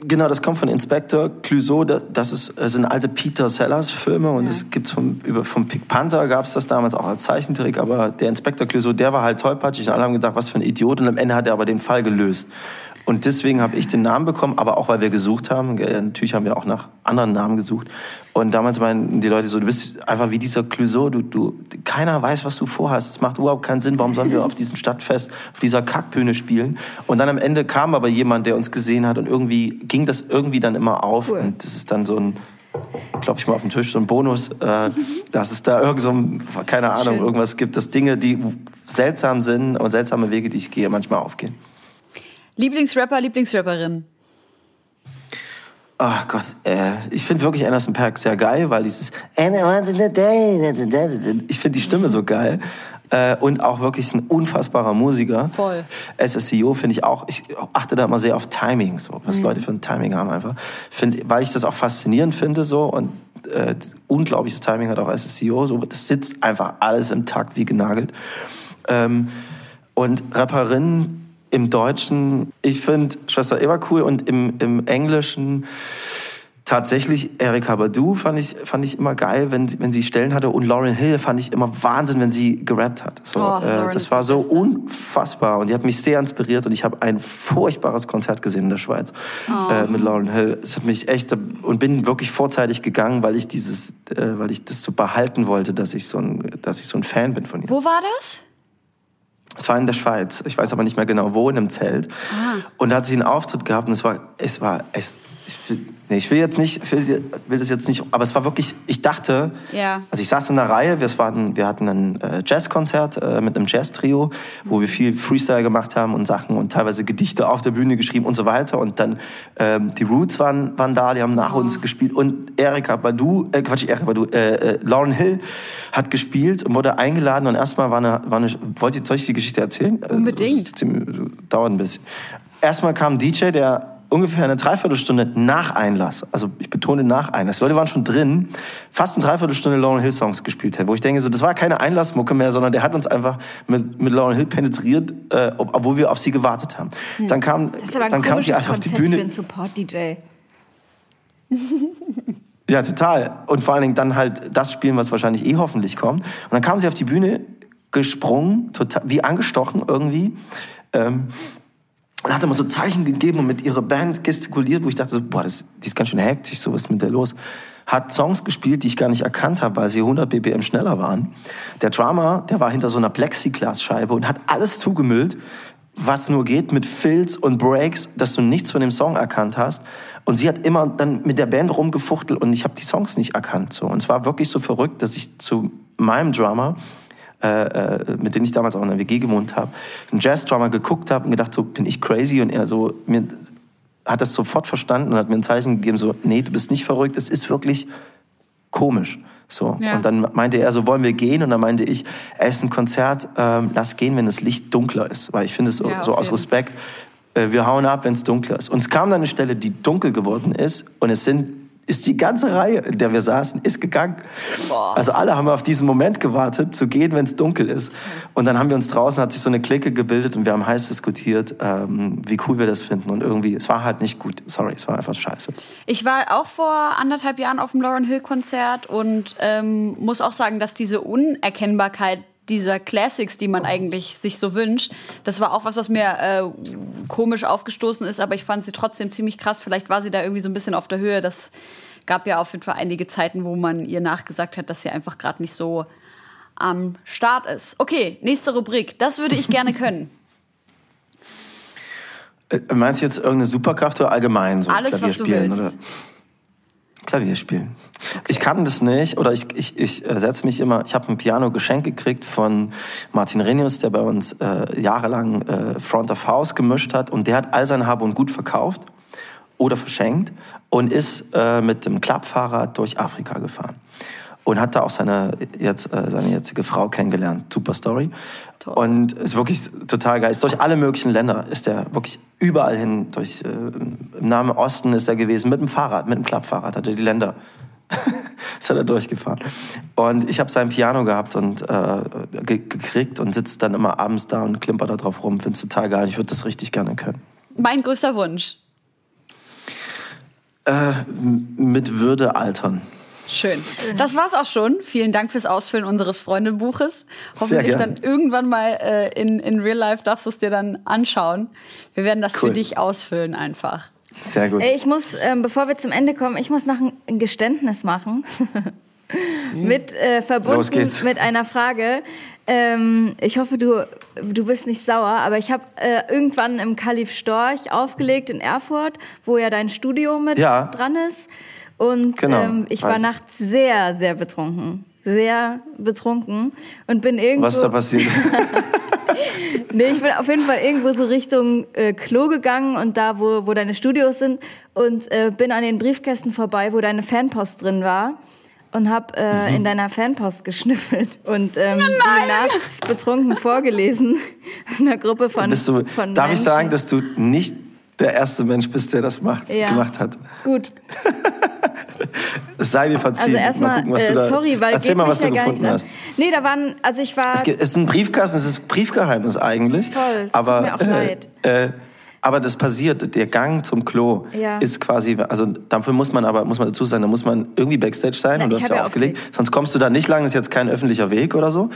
Genau, das kommt von Inspector Clouseau. Das, das, ist, das sind alte Peter Sellers Filme und es gibt's vom, über, vom Pink Panther gab es das damals auch als Zeichentrick. Aber der Inspector Clouseau, der war halt tollpatschig. Und alle haben gedacht, was für ein Idiot. Und am Ende hat er aber den Fall gelöst. Und deswegen habe ich den Namen bekommen, aber auch weil wir gesucht haben. Natürlich haben wir auch nach anderen Namen gesucht. Und damals meinten die Leute so, du bist einfach wie dieser Clouseau, du, du, keiner weiß, was du vorhast. Es macht überhaupt keinen Sinn, warum sollen wir auf diesem Stadtfest, auf dieser Kackbühne spielen? Und dann am Ende kam aber jemand, der uns gesehen hat und irgendwie ging das irgendwie dann immer auf. Cool. Und das ist dann so ein, klopfe ich mal auf den Tisch, so ein Bonus, äh, (laughs) dass es da irgend so, ein, keine Ahnung, Schön. irgendwas gibt, dass Dinge, die seltsam sind und seltsame Wege, die ich gehe, manchmal aufgehen. Lieblingsrapper, Lieblingsrapperin. Ach Gott, äh, ich finde wirklich Anderson Paak sehr geil, weil dieses. Ich finde die Stimme so geil. Äh, und auch wirklich ein unfassbarer Musiker. Voll. SSCO finde ich auch, ich achte da immer sehr auf Timing, so, was Leute für ein Timing haben einfach. Find, weil ich das auch faszinierend finde so und äh, unglaubliches Timing hat auch SSCO, so, das sitzt einfach alles im Takt wie genagelt. Ähm, und Rapperinnen im Deutschen, ich finde Schwester Eva cool und im, im Englischen tatsächlich Erika Badu fand ich, fand ich immer geil, wenn, sie- wenn sie Stellen hatte und Lauren Hill fand ich immer Wahnsinn, wenn sie gerappt hat. So, Oh, äh, das war so unfassbar und die hat mich sehr inspiriert und ich habe ein furchtbares Konzert gesehen in der Schweiz Oh. äh, mit Lauren Hill. Es hat mich echt und bin wirklich vorzeitig gegangen, weil ich dieses, äh, weil ich das so behalten wollte, dass ich so ein, dass ich so ein Fan bin von ihr. Wo war das? Es war in der Schweiz. Ich weiß aber nicht mehr genau wo, in einem Zelt. Ah. Und da hat sie einen Auftritt gehabt und es war, es war, es, ich will, nee, ich will jetzt nicht, ich will, will das jetzt nicht, aber es war wirklich, ich dachte, Ja. also ich saß in der Reihe, wir, waren, wir hatten ein äh, Jazzkonzert äh, mit einem Jazz-Trio, wo wir viel Freestyle gemacht haben und Sachen und teilweise Gedichte auf der Bühne geschrieben und so weiter. Und dann ähm, die Roots waren, waren da, die haben nach uns gespielt und Erika Badu, äh, Quatsch, Erika Badu, äh, äh, Lauren Hill hat gespielt und wurde eingeladen und erstmal war eine, war eine, wollt ihr, soll ich die Geschichte erzählen? Äh, Unbedingt. das ist ziemlich- Dauert ein bisschen. Erstmal kam ein DJ, der ungefähr eine Dreiviertelstunde nach Einlass, also ich betone nach Einlass, die Leute waren schon drin, fast eine Dreiviertelstunde Lauren Hill Songs gespielt hat, wo ich denke, so, das war keine Einlassmucke mehr, sondern der hat uns einfach mit, mit Lauren Hill penetriert, äh, ob- obwohl wir auf sie gewartet haben. Dann kam, Hm. Aber ein dann kam die halt auf die Konzept für Bühne. einen Support-DJ. (laughs) Ja, total. Und vor allen Dingen dann halt das spielen, was wahrscheinlich eh hoffentlich kommt. Und dann kam sie auf die Bühne gesprungen, total, wie angestochen irgendwie. Ähm, und hat immer so Zeichen gegeben und mit ihrer Band gestikuliert, wo ich dachte, so, boah, das, die ist ganz schön hektisch, so was ist mit der los. Hat Songs gespielt, die ich gar nicht erkannt habe, weil sie 100 BPM schneller waren. Der Drummer, der war hinter so einer Plexiglasscheibe und hat alles zugemüllt, was nur geht, mit Fills und Breaks, dass du nichts von dem Song erkannt hast. Und sie hat immer dann mit der Band rumgefuchtelt und ich habe die Songs nicht erkannt. So. Und es war wirklich so verrückt, dass ich zu meinem Drummer äh, mit denen ich damals auch in der WG gewohnt habe, einen Jazz-Drummer geguckt habe und gedacht, so bin ich crazy und er so mir hat das sofort verstanden und hat mir ein Zeichen gegeben, so nee, du bist nicht verrückt, es ist wirklich komisch. So. Ja. Und dann meinte er so, wollen wir gehen? Und dann meinte ich, es ist ein Konzert, ähm, lass gehen, wenn das Licht dunkler ist. Weil ich finde es so, Ja, so aus. Respekt, äh, wir hauen ab, wenn es dunkler ist. Und es kam dann eine Stelle, die dunkel geworden ist und es sind ist die ganze Reihe, in der wir saßen, ist gegangen. Also alle haben auf diesen Moment gewartet, zu gehen, wenn es dunkel ist. Und dann haben wir uns draußen, hat sich so eine Clique gebildet und wir haben heiß diskutiert, ähm, wie cool wir das finden. Und irgendwie, es war halt nicht gut. Sorry, es war einfach scheiße. Ich war auch vor anderthalb Jahren auf dem Lauren Hill Konzert und ähm, muss auch sagen, dass diese Unerkennbarkeit dieser Classics, die man eigentlich sich so wünscht. Das war auch was, was mir äh, komisch aufgestoßen ist, aber ich fand sie trotzdem ziemlich krass. Vielleicht war sie da irgendwie so ein bisschen auf der Höhe. Das gab ja auf jeden Fall einige Zeiten, wo man ihr nachgesagt hat, dass sie einfach gerade nicht so am Start ist. Okay, nächste Rubrik. Das würde ich gerne (laughs) können. Äh, Meinst du jetzt irgendeine Superkraft oder allgemein so Alles, Klavier was du spielen? willst. Oder? Klavier spielen. Ich kann das nicht oder ich, ich, ich äh, setze mich immer, ich habe ein Piano geschenkt gekriegt von Martin Renius, der bei uns äh, jahrelang äh, Front of House gemischt hat und der hat all sein Hab und Gut verkauft oder verschenkt und ist äh, mit dem Klappfahrrad durch Afrika gefahren. Und hat da auch seine, jetzt, äh, seine jetzige Frau kennengelernt. Super Story. Toll. Und ist wirklich total geil. Ist durch alle möglichen Länder ist er wirklich überall hin. Durch, äh, Im Nahen Osten ist er gewesen, mit dem Fahrrad, mit dem Klappfahrrad hat er die Länder. (laughs) ist er durchgefahren. Und ich habe sein Piano gehabt und äh, ge gekriegt und sitze dann immer abends da und klimper da drauf rum. Find's total geil. Ich würde das richtig gerne können. Mein größter Wunsch. Mit Würde altern. Schön. Das war's auch schon. Vielen Dank fürs Ausfüllen unseres Freundebuches. Hoffentlich dann irgendwann mal äh, in, in Real Life darfst du es dir dann anschauen. Wir werden das Cool. für dich ausfüllen einfach. Sehr gut. Ey, ich muss, ähm, bevor wir zum Ende kommen, ich muss noch ein, Geständnis machen. (laughs) mit äh, Los verbunden geht's. mit einer Frage. Ähm, ich hoffe, du, du bist nicht sauer, aber ich habe äh, irgendwann im Kalif Storch aufgelegt in Erfurt, wo ja dein Studio mit Ja. dran ist. Und Genau, ähm, ich war ich. nachts sehr, sehr betrunken. Sehr betrunken und bin irgendwo. Was ist da passiert? (laughs) Nee, ich bin auf jeden Fall irgendwo so Richtung äh, Klo gegangen und da, wo, wo deine Studios sind und äh, bin an den Briefkästen vorbei, wo deine Fanpost drin war und hab äh, Mhm. in deiner Fanpost geschnüffelt und ähm, die nachts betrunken vorgelesen in einer Gruppe von, Bist du, von darf ich Menschen. sagen, dass du nicht der erste Mensch bist, der das macht, Ja. gemacht hat? Gut, Es sei dir verziehen. also mal erstmal, gucken, was äh, du da, sorry, weil Erzähl mal, was du gefunden hast. Nee, da waren, also ich war, Es gibt- es ist ein Briefkasten, es ist Briefgeheimnis eigentlich. Voll, es tut aber, mir auch äh, leid. Äh, aber das passiert, der Gang zum Klo Ja. ist quasi, also dafür muss man aber, muss man dazu sagen, da muss man irgendwie Backstage sein Na, und du hast ja aufgelegt, aufgelegt. sonst kommst du da nicht lang, ist jetzt kein öffentlicher Weg oder so.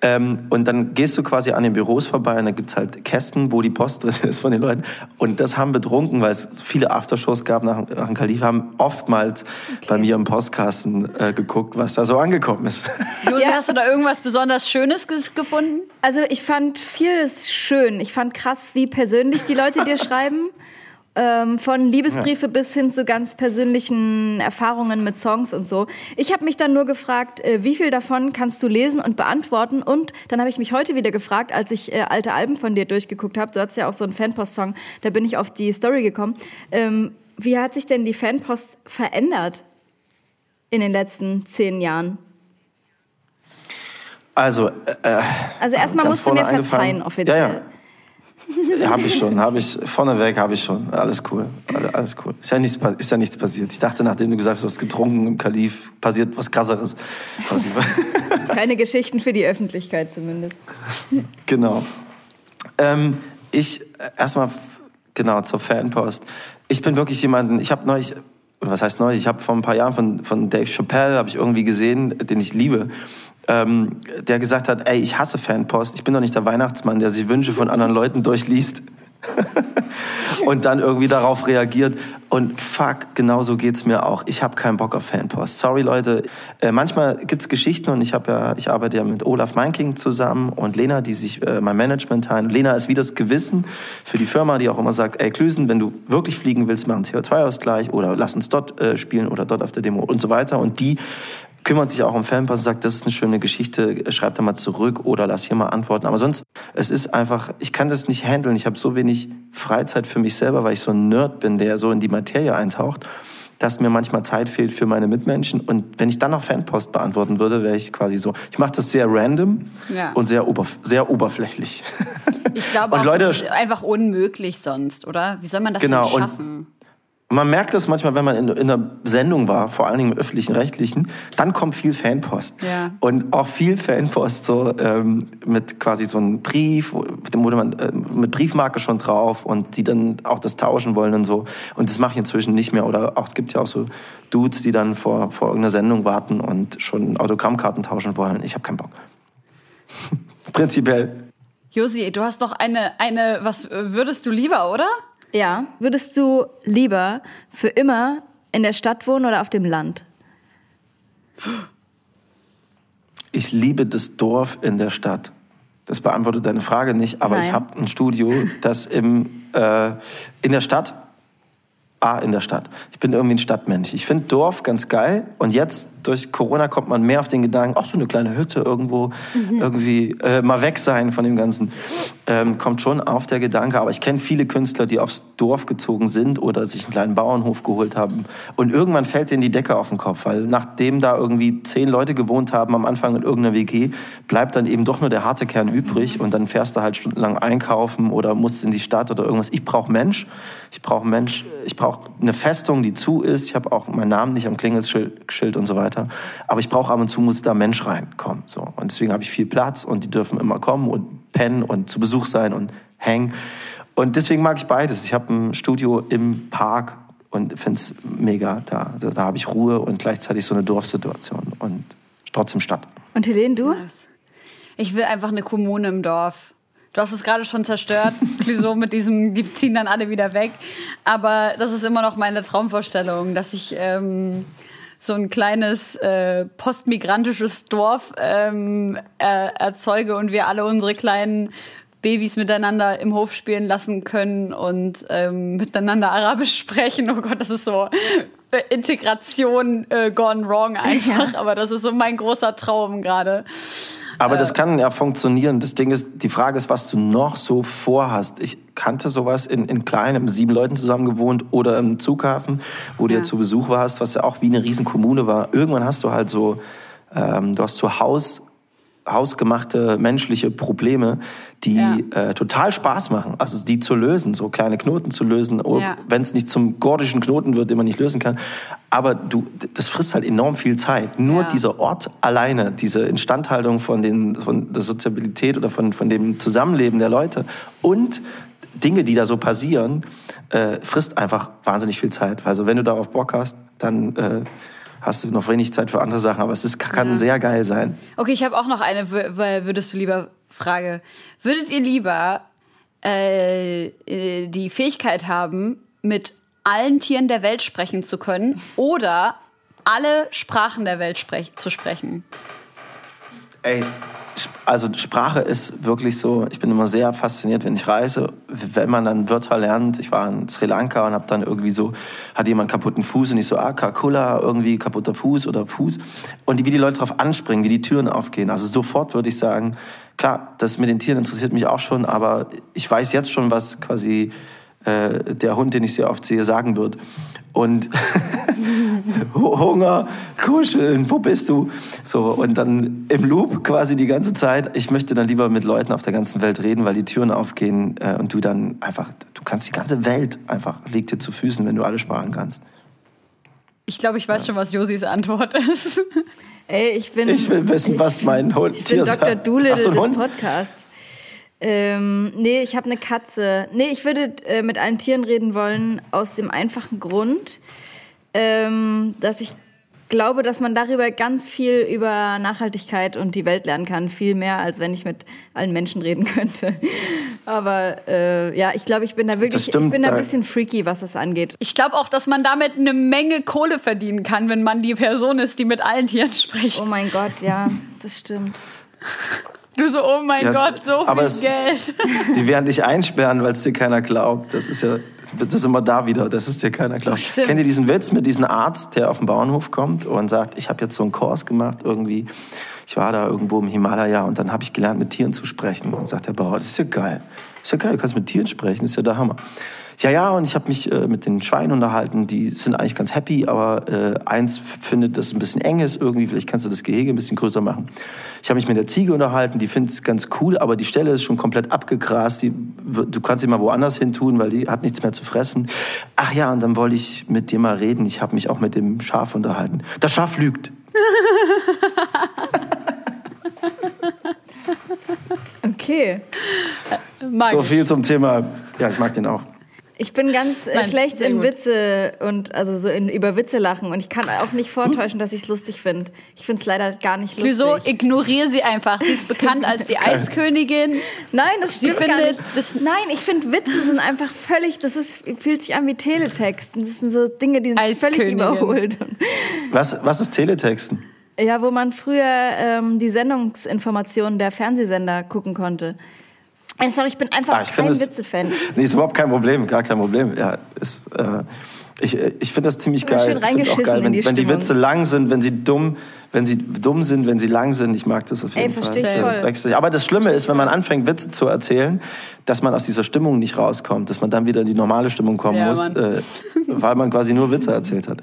Ähm, und dann gehst du quasi an den Büros vorbei und da gibt's halt Kästen, wo die Post (laughs) drin ist von den Leuten. Und das haben betrunken, weil es viele Aftershows gab nach, nach dem Kalif, haben oftmals bei mir im Postkasten äh, geguckt, was da so angekommen ist. (laughs) Josi, Ja. hast du da irgendwas besonders Schönes gefunden? Also ich fand vieles schön. Ich fand krass, wie persönlich die Leute dir schreiben. Ähm, von Liebesbriefe bis hin zu ganz persönlichen Erfahrungen mit Songs und so. Ich habe mich dann nur gefragt, äh, wie viel davon kannst du lesen und beantworten? Und dann habe ich mich heute wieder gefragt, als ich äh, alte Alben von dir durchgeguckt habe. Du hattest ja auch so einen Fanpost-Song, da bin ich auf die Story gekommen. Ähm, wie hat sich denn die Fanpost verändert in den letzten zehn Jahren? Also, äh, Also erstmal musst du mir verzeihen, offiziell. Ja, ja. Habe ich schon, habe ich vorneweg, habe ich schon. Alles cool, Alle- alles cool. Ist ja nichts, ist ja nichts passiert. Ich dachte, nachdem du gesagt hast, du hast getrunken im Kalif, passiert was krasseres. (laughs) Keine Geschichten für die Öffentlichkeit zumindest. genau. Ähm, ich erstmal genau zur Fanpost. Ich bin wirklich jemanden. Ich habe neulich, was heißt neulich? Ich habe vor ein paar Jahren von von Dave Chappelle habe ich irgendwie gesehen, den ich liebe. Ähm, der gesagt hat, ey, ich hasse Fanpost. Ich bin doch nicht der Weihnachtsmann, der sich Wünsche von anderen Leuten durchliest (laughs) und dann irgendwie darauf reagiert. Und fuck, genau so geht's mir auch. Ich habe keinen Bock auf Fanpost. Sorry, Leute. Äh, manchmal gibt's Geschichten und ich habe ja, ich arbeite ja mit Olaf Meinking zusammen und Lena, die sich äh, mein Management teilen. Lena ist wie das Gewissen für die Firma, die auch immer sagt, ey Klüsen, wenn du wirklich fliegen willst, mach einen CO2-Ausgleich oder lass uns dort äh, spielen oder dort auf der Demo und so weiter. Und die kümmert sich auch um Fanpost und sagt, das ist eine schöne Geschichte, schreib da mal zurück oder lass hier mal antworten. Aber sonst, es ist einfach, ich kann das nicht handeln. Ich habe so wenig Freizeit für mich selber, weil ich so ein Nerd bin, der so in die Materie eintaucht, dass mir manchmal Zeit fehlt für meine Mitmenschen. Und wenn ich dann noch Fanpost beantworten würde, wäre ich quasi so. Ich mache das sehr random Ja. und sehr, oberf sehr oberflächlich. Ich glaube Und auch, Leute- das ist einfach unmöglich sonst, oder? Wie soll man das Genau, schaffen? Und man merkt das manchmal, wenn man in, in einer Sendung war, vor allen Dingen im öffentlichen, rechtlichen, dann kommt viel Fanpost. Ja. Und auch viel Fanpost so ähm, mit quasi so einem Brief, dem wurde man äh, mit Briefmarke schon drauf und die dann auch das tauschen wollen und so. Und das mache ich inzwischen nicht mehr. Oder auch es gibt ja auch so Dudes, die dann vor, vor irgendeiner Sendung warten und schon Autogrammkarten tauschen wollen. Ich habe keinen Bock. (laughs) Prinzipiell. Josi, du hast doch eine, eine, was würdest du lieber, oder? Ja. Würdest du lieber für immer in der Stadt wohnen oder auf dem Land? Ich liebe das Dorf in der Stadt. Das beantwortet deine Frage nicht, aber Nein. ich habe ein Studio, das im, äh, in der Stadt Ah, in der Stadt. Ich bin irgendwie ein Stadtmensch. Ich finde Dorf ganz geil. Und jetzt durch Corona kommt man mehr auf den Gedanken, ach so eine kleine Hütte irgendwo, irgendwie äh, mal weg sein von dem Ganzen. Ähm, kommt schon auf der Gedanke. Aber ich kenne viele Künstler, die aufs Dorf gezogen sind oder sich einen kleinen Bauernhof geholt haben. Und irgendwann fällt denen die Decke auf den Kopf, weil nachdem da irgendwie zehn Leute gewohnt haben am Anfang in irgendeiner WG, bleibt dann eben doch nur der harte Kern übrig. Und dann fährst du halt stundenlang einkaufen oder musst in die Stadt oder irgendwas. Ich brauche Mensch. Ich brauche Mensch. Ich brauche eine Festung, die zu ist. Ich habe auch meinen Namen nicht am Klingelschild Schild und so weiter. Aber ich brauche ab und zu muss da Mensch reinkommen. So. Und deswegen habe ich viel Platz und die dürfen immer kommen und pennen und zu Besuch sein und hängen. Und deswegen mag ich beides. Ich habe ein Studio im Park und finde es mega. Da, da, da habe ich Ruhe und gleichzeitig so eine Dorfsituation und trotzdem Stadt. Und Helene, du? Ich will einfach eine Kommune im Dorf. Du hast es gerade schon zerstört, (laughs) so mit diesem, die ziehen dann alle wieder weg. Aber das ist immer noch meine Traumvorstellung, dass ich ähm, so ein kleines äh, postmigrantisches Dorf ähm, er, erzeuge und wir alle unsere kleinen Babys miteinander im Hof spielen lassen können und ähm, miteinander Arabisch sprechen. Oh Gott, das ist so äh, Integration äh, gone wrong einfach. Aber das ist so mein großer Traum gerade. Aber das kann ja funktionieren. Das Ding ist, die Frage ist, was du noch so vorhast. Ich kannte sowas in, in kleinem, sieben Leuten zusammen gewohnt oder im Zughafen, wo du ja zu Besuch warst, was ja auch wie eine Riesenkommune war. Irgendwann hast du halt so, ähm, du hast zu Haus, hausgemachte menschliche Probleme, die Ja. äh, total Spaß machen. Also die zu lösen, so kleine Knoten zu lösen, oh, Ja. wenn es nicht zum gordischen Knoten wird, den man nicht lösen kann. Aber du, das frisst halt enorm viel Zeit. Nur Ja. dieser Ort alleine, diese Instandhaltung von, den, von der Soziabilität oder von, von dem Zusammenleben der Leute und Dinge, die da so passieren, äh, frisst einfach wahnsinnig viel Zeit. Also wenn du darauf Bock hast, dann äh, hast du noch wenig Zeit für andere Sachen. Aber es ist, kann sehr geil sein. Okay, ich habe auch noch eine, weil würdest du lieber Frage. Würdet ihr lieber äh, äh, die Fähigkeit haben, mit allen Tieren der Welt sprechen zu können oder alle Sprachen der Welt sprech zu sprechen? Ey, also Sprache ist wirklich so, ich bin immer sehr fasziniert, wenn ich reise, wenn man dann Wörter lernt. Ich war in Sri Lanka und habe dann irgendwie so, hat jemand kaputten Fuß und ich so, ah, Kakula, irgendwie kaputter Fuß oder Fuß. Und wie die Leute darauf anspringen, wie die Türen aufgehen. Also sofort würde ich sagen, klar, das mit den Tieren interessiert mich auch schon, aber ich weiß jetzt schon, was quasi äh, der Hund, den ich sehr oft sehe, sagen wird. Und (laughs) Hunger, kuscheln, wo bist du? So, und dann im Loop quasi die ganze Zeit. Ich möchte dann lieber mit Leuten auf der ganzen Welt reden, weil die Türen aufgehen äh, und du dann einfach, du kannst die ganze Welt einfach, liegt dir zu Füßen, wenn du alle Sprachen kannst. Ich glaube, ich weiß schon, was Josis Antwort ist. Ey, ich bin. Ich will wissen, was mein Hund Ich Tier bin Dr. sagt. Doolittle einen des? Podcasts. Ähm, nee, ich habe eine Katze. Nee, ich würde äh, mit allen Tieren reden wollen, aus dem einfachen Grund, ähm, dass ich glaube, dass man darüber ganz viel über Nachhaltigkeit und die Welt lernen kann. Viel mehr, als wenn ich mit allen Menschen reden (laughs) könnte. Aber äh, ja, ich glaube, ich bin da wirklich, stimmt, ich bin da ein bisschen freaky, was das angeht. Ich glaube auch, dass man damit eine Menge Kohle verdienen kann, wenn man die Person ist, die mit allen Tieren spricht. Oh mein Gott, ja, das stimmt. Du so, oh mein Ja, Gott, so viel es- Geld. (laughs) Die werden dich einsperren, weil es dir keiner glaubt. Das ist ja, das ist immer da wieder, dass es dir keiner glaubt. Stimmt. Kennt ihr diesen Witz mit diesem Arzt, der auf den Bauernhof kommt und sagt, ich habe jetzt so einen Kurs gemacht irgendwie. Ich war da irgendwo im Himalaya und dann habe ich gelernt, mit Tieren zu sprechen. Und sagt der Bauer, das ist ja geil. Das ist ja geil, du kannst mit Tieren sprechen, das ist ja der Hammer. Ja, ja, und ich habe mich äh, mit den Schweinen unterhalten, die sind eigentlich ganz happy, aber äh, eins findet, dass es ein bisschen eng ist irgendwie, vielleicht kannst du das Gehege ein bisschen größer machen. Ich habe mich mit der Ziege unterhalten, die findet es ganz cool, aber die Stelle ist schon komplett abgegrast, die, du kannst sie mal woanders hin tun, weil die hat nichts mehr zu fressen. Ach ja, und dann wollte ich mit dir mal reden, ich habe mich auch mit dem Schaf unterhalten. Das Schaf lügt. (laughs) Okay. Mag So ich. viel zum Thema, ja, ich mag den auch. Ich bin ganz äh, Nein, schlecht in gut. Witze und also so in, über Witze lachen und ich kann auch nicht vortäuschen, dass ich es lustig finde. Ich finde es leider gar nicht Wieso lustig. ignoriere sie einfach? Sie ist bekannt als die (laughs) Eiskönigin. Nein, das Sie stimmt gar findet, nicht. das- Nein, ich finde Witze sind einfach völlig, das ist, fühlt sich an wie Teletext. Das sind so Dinge, die sind völlig überholt. Was, was ist Teletexten? Ja, wo man früher ähm, die Sendungsinformationen der Fernsehsender gucken konnte. Sorry, ich bin einfach Ah, ich kein Witze-Fan. Nee, ist überhaupt kein Problem, gar kein Problem. Ja, ist, äh, ich ich finde das ziemlich geil. schön Ich finde auch geil, in wenn, die wenn die. Witze lang sind, wenn sie dumm, wenn sie dumm sind, wenn sie lang sind. Ich mag das auf jeden Ey, Fall. ich voll. Aber das Schlimme ist, wenn man anfängt, Witze zu erzählen, dass man aus dieser Stimmung nicht rauskommt, dass man dann wieder in die normale Stimmung kommen Ja, muss, äh, weil man quasi nur Witze erzählt hat.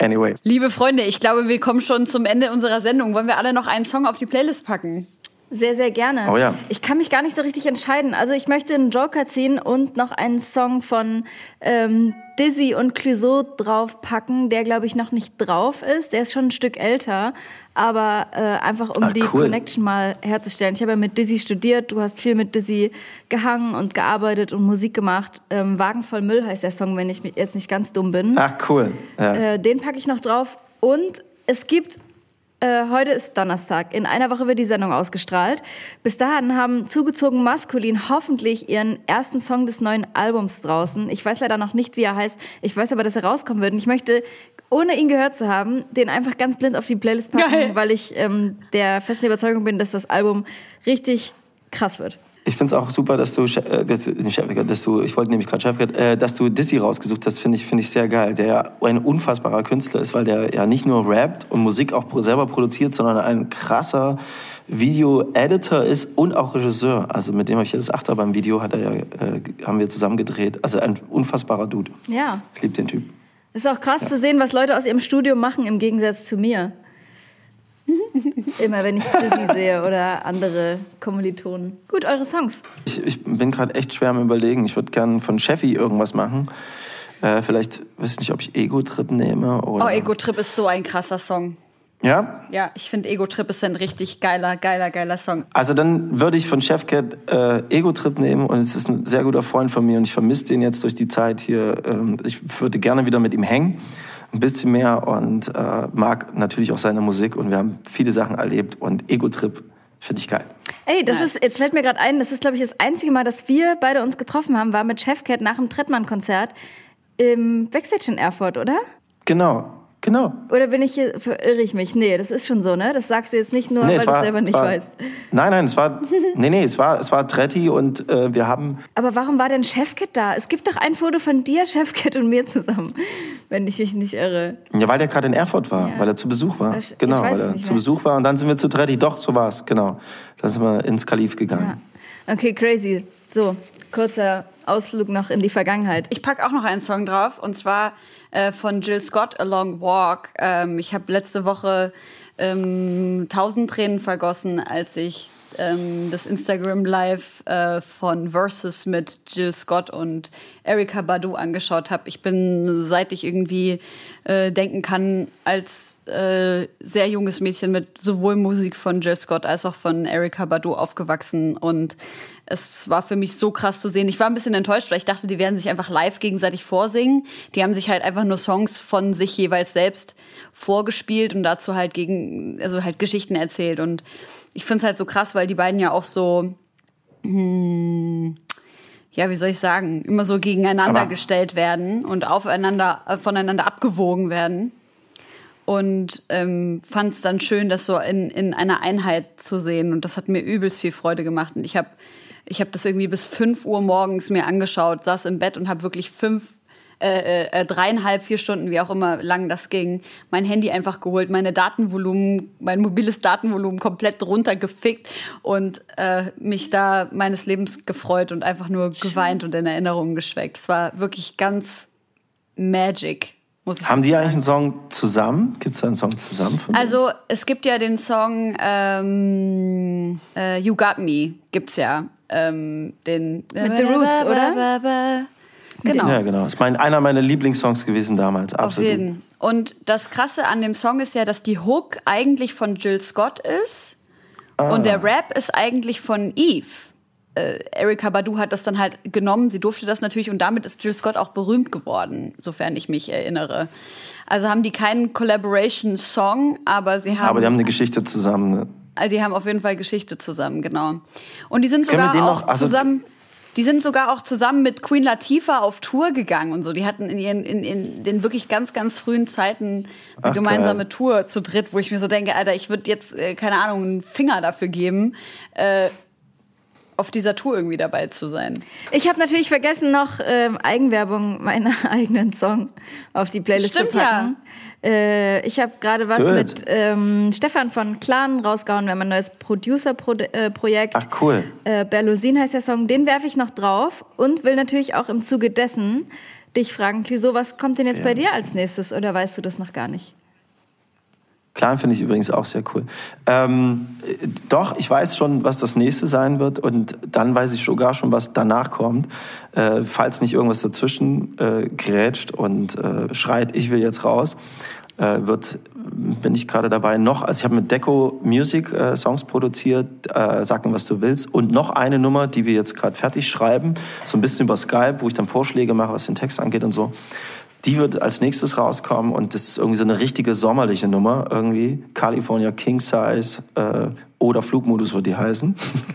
Anyway. Liebe Freunde, ich glaube, wir kommen schon zum Ende unserer Sendung. Wollen wir alle noch einen Song auf die Playlist packen? Sehr, sehr gerne. Oh ja. Ich kann mich gar nicht so richtig entscheiden. Also ich möchte einen Joker ziehen und noch einen Song von ähm, Dizzy und Clouseau draufpacken, der glaube ich noch nicht drauf ist. Der ist schon ein Stück älter, aber äh, einfach um Ah, die cool. Connection mal herzustellen. Ich habe ja mit Dizzy studiert, du hast viel mit Dizzy gehangen und gearbeitet und Musik gemacht. Ähm, Wagen voll Müll heißt der Song, wenn ich jetzt nicht ganz dumm bin. Ach, cool. Ja. Äh, den packe ich noch drauf. Und es gibt, äh, heute ist Donnerstag, in einer Woche wird die Sendung ausgestrahlt. Bis dahin haben zugezogen Maskulin hoffentlich ihren ersten Song des neuen Albums draußen. Ich weiß leider noch nicht, wie er heißt. Ich weiß aber, dass er rauskommen wird. Und ich möchte, ohne ihn gehört zu haben, den einfach ganz blind auf die Playlist packen, Geil. weil ich ähm, der festen Überzeugung bin, dass das Album richtig krass wird. Ich finde es auch super, dass du, äh, dass, nicht Chefcat, dass du, ich wollte nämlich gerade Chefcat, äh, dass du Dizzy rausgesucht hast, finde ich, finde ich sehr geil. Der ja ein unfassbarer Künstler ist, weil der ja nicht nur rappt und Musik auch selber produziert, sondern ein krasser Video-Editor ist und auch Regisseur. Also mit dem habe ich ja das Achterbahn-Video, hat er ja, äh, haben wir zusammen gedreht. Also ein unfassbarer Dude. Ja. Ich liebe den Typ. Ist auch krass zu sehen, was Leute aus ihrem Studium machen im Gegensatz zu mir. Immer wenn ich Dizzy sehe oder andere Kommilitonen. Gut, eure Songs. Ich, ich bin gerade echt schwer am überlegen. Ich würde gern von Chefy irgendwas machen. Äh, vielleicht, weiß nicht, ob ich Ego-Trip nehme oder... Oh, Ego Trip ist so ein krasser Song. Ja? Ja, ich finde Ego Trip ist ein richtig geiler, geiler, geiler Song. Also dann würde ich von Chefcat äh, Ego-Trip nehmen und es ist ein sehr guter Freund von mir und ich vermisse den jetzt durch die Zeit hier. Ähm, ich würde gerne wieder mit ihm hängen, ein bisschen mehr und äh, mag natürlich auch seine Musik und wir haben viele Sachen erlebt und Ego-Trip finde ich geil. Ey, das ist, jetzt fällt mir gerade ein, das ist, glaube ich, das einzige Mal, dass wir beide uns getroffen haben, war mit Chefcat nach dem Trettmann-Konzert im Backstage in Erfurt, oder? Genau, genau. Oder bin ich hier, verirre ich mich? Nee, das ist schon so, ne? Das sagst du jetzt nicht nur, Nee, weil es du es war- selber nicht war- weißt. Nein, nein, es war, (laughs) nee, nee, es war, es war Tretti und äh, wir haben, Aber warum war denn Chefcat da? Es gibt doch ein Foto von dir, Chefcat und mir zusammen, (laughs) wenn ich mich nicht irre. ja, weil der gerade in Erfurt war, Ja. weil er zu Besuch war. Ich- genau, weiß weil er nicht zu. Besuch war und dann sind wir zu Tretti. Doch, so war es, genau. Dann sind wir ins Kalif gegangen. Okay, crazy. So, kurzer Ausflug noch in die Vergangenheit. Ich packe auch noch einen Song drauf und zwar äh, von Jill Scott, A Long Walk. Ähm, ich habe letzte Woche ähm, tausend Tränen vergossen, als ich ähm, das Instagram Live äh, von Versus mit Jill Scott und Erika Badu angeschaut habe. Ich bin, seit ich irgendwie äh, denken kann, als äh, sehr junges Mädchen mit sowohl Musik von Jill Scott als auch von Erika Badu aufgewachsen und es war für mich so krass zu sehen. Ich war ein bisschen enttäuscht, weil ich dachte, die werden sich einfach live gegenseitig vorsingen. Die haben sich halt einfach nur Songs von sich jeweils selbst vorgespielt und dazu halt gegen, also halt Geschichten erzählt. Und ich finde es halt so krass, weil die beiden ja auch so, hm, ja, wie soll ich sagen, immer so gegeneinander Aber- gestellt werden und aufeinander, äh, voneinander abgewogen werden. Und ähm, fand es dann schön, das so in, in einer Einheit zu sehen. Und das hat mir übelst viel Freude gemacht. Und ich habe ich hab das irgendwie bis 5 Uhr morgens mir angeschaut, saß im Bett und habe wirklich fünf, äh, äh, dreieinhalb, vier Stunden, wie auch immer lang das ging, mein Handy einfach geholt, meine Datenvolumen, mein mobiles Datenvolumen komplett runtergefickt und äh, mich da meines Lebens gefreut und einfach nur geweint und in Erinnerungen geschweckt. Es war wirklich ganz magic, Haben die eigentlich einen Song zusammen? Gibt es da einen Song zusammen? Also es gibt ja den Song ähm, äh, You Got Me, gibt's ja. Ähm, den Mit The Roots, oder? Genau. Ja, genau. Das ist mein, einer meiner Lieblingssongs gewesen damals. Auf Absolut. jeden. Und das Krasse an dem Song ist ja, dass die Hook eigentlich von Jill Scott ist Ah. und der Rap ist eigentlich von Eve. Äh, Erika Badu hat das dann halt genommen, sie durfte das natürlich und damit ist Jill Scott auch berühmt geworden, sofern ich mich erinnere. Also haben die keinen Collaboration-Song, aber sie haben. Aber die haben eine Geschichte zusammen. Ne? Also die haben auf jeden Fall Geschichte zusammen, genau. Und die sind sogar auch noch- also- zusammen. Die sind sogar auch zusammen mit Queen Latifah auf Tour gegangen und so. Die hatten in, ihren, in, in den wirklich ganz, ganz frühen Zeiten eine Ach, gemeinsame geil. Tour zu dritt, wo ich mir so denke, Alter, ich würde jetzt, äh, keine Ahnung, einen Finger dafür geben, äh, auf dieser Tour irgendwie dabei zu sein. Ich habe natürlich vergessen, noch ähm, Eigenwerbung meiner (laughs) eigenen Song auf die Playlist Stimmt zu packen. Äh, ich habe gerade was it. mit ähm, Stefan von Clan rausgehauen. Wir haben ein neues Producer-Projekt. Ach cool. Äh, Berlusin heißt der Song. Den werfe ich noch drauf und will natürlich auch im Zuge dessen dich fragen, Clisot, was kommt denn jetzt Ja. bei dir als nächstes oder weißt du das noch gar nicht? Clan finde ich übrigens auch sehr cool. Ähm, äh, doch, ich weiß schon, was das nächste sein wird und dann weiß ich sogar schon, was danach kommt. Äh, falls nicht irgendwas dazwischen äh, grätscht und äh, schreit, ich will jetzt raus, äh, wird, bin ich gerade dabei noch, also ich habe mit Deco Music äh, Songs produziert, äh, Sag mir, was du willst und noch eine Nummer, die wir jetzt gerade fertig schreiben, so ein bisschen über Skype, wo ich dann Vorschläge mache, was den Text angeht und so. Die wird als nächstes rauskommen und das ist irgendwie so eine richtige sommerliche Nummer irgendwie. California King Size äh, oder Flugmodus wird die heißen.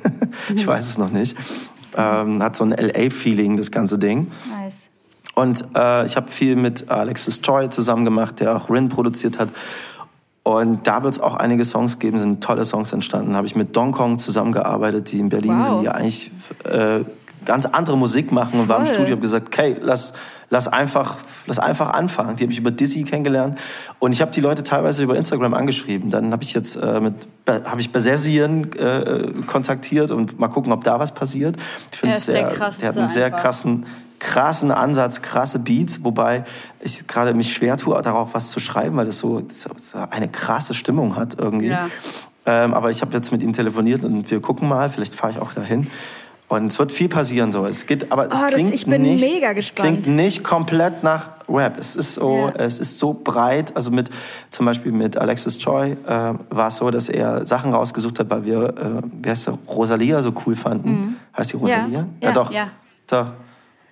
(laughs) ich weiß es noch nicht. Ähm, hat so ein LA-Feeling, das ganze Ding. Nice. Und äh, ich habe viel mit Alexis Troy zusammen gemacht, der auch Rin produziert hat. Und da wird es auch einige Songs geben, sind tolle Songs entstanden. Habe ich mit Don Kong zusammengearbeitet, die in Berlin Wow. sind, die eigentlich äh, ganz andere Musik machen und war im Voll. Studio und gesagt, okay, lass, lass, einfach, lass einfach anfangen. Die habe ich über Dizzy kennengelernt und ich habe die Leute teilweise über Instagram angeschrieben. Dann habe ich jetzt äh, mit habe ich Besersien äh, kontaktiert und mal gucken, ob da was passiert. Ich finde der sehr, krasseste der hat einen sehr einfach. krassen krassen Ansatz, krasse Beats, wobei ich gerade mich schwer tue, darauf was zu schreiben, weil das so, so eine krasse Stimmung hat irgendwie. Ja. Ähm, aber ich habe jetzt mit ihm telefoniert und wir gucken mal, vielleicht fahre ich auch dahin. Und es wird viel passieren so. Es geht, aber es Oh, das- klingt ich bin nicht, mega es gespannt. klingt nicht komplett nach Rap. Es ist so, Ja. es ist so breit. Also mit zum Beispiel mit Alexis Choi äh, war es so, dass er Sachen rausgesucht hat, weil wir, äh, wie heißt der, Rosalia so cool fanden. Heißt die Rosalia? Mhm. Ja. doch. Ja. Doch.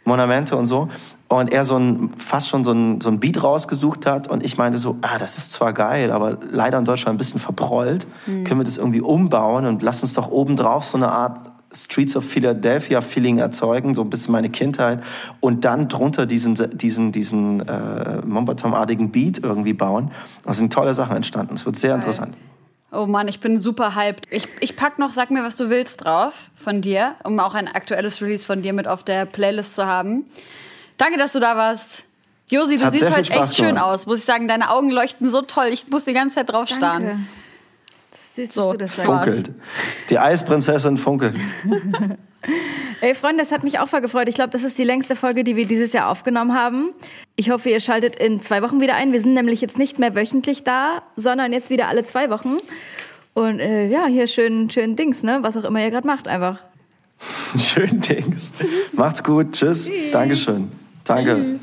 Monamente und so. Und er so ein, fast schon so ein, so ein Beat rausgesucht hat. Und ich meinte so, ah, das ist zwar geil, aber leider in Deutschland ein bisschen verprollt. Können wir das irgendwie umbauen und lass uns doch obendrauf so eine Art Streets of Philadelphia Feeling erzeugen, so ein bisschen meine Kindheit. Und dann drunter diesen, diesen, diesen äh, Mombatom-artigen Beat irgendwie bauen. Da sind tolle Sachen entstanden. Es wird sehr interessant. Oh Mann, ich bin super hyped. Ich, ich pack noch Sag mir, was du willst drauf von dir, um auch ein aktuelles Release von dir mit auf der Playlist zu haben. Danke, dass du da warst. Josi, du siehst heute echt Spaß schön aus, muss ich sagen. Deine Augen leuchten so toll. Ich muss die ganze Zeit drauf starren. Danke. Süß, So, dass du das sagst. Funkelt. Die Eisprinzessin funkelt. (laughs) Ey, Freunde, das hat mich auch voll gefreut. Ich glaube, das ist die längste Folge, die wir dieses Jahr aufgenommen haben. Ich hoffe, ihr schaltet in zwei Wochen wieder ein. Wir sind nämlich jetzt nicht mehr wöchentlich da, sondern jetzt wieder alle zwei Wochen. Und äh, ja, hier schön, schön Dings, ne? Was auch immer ihr gerade macht, einfach. (laughs) Schön Dings. Macht's gut. Tschüss. Dankeschön. Danke.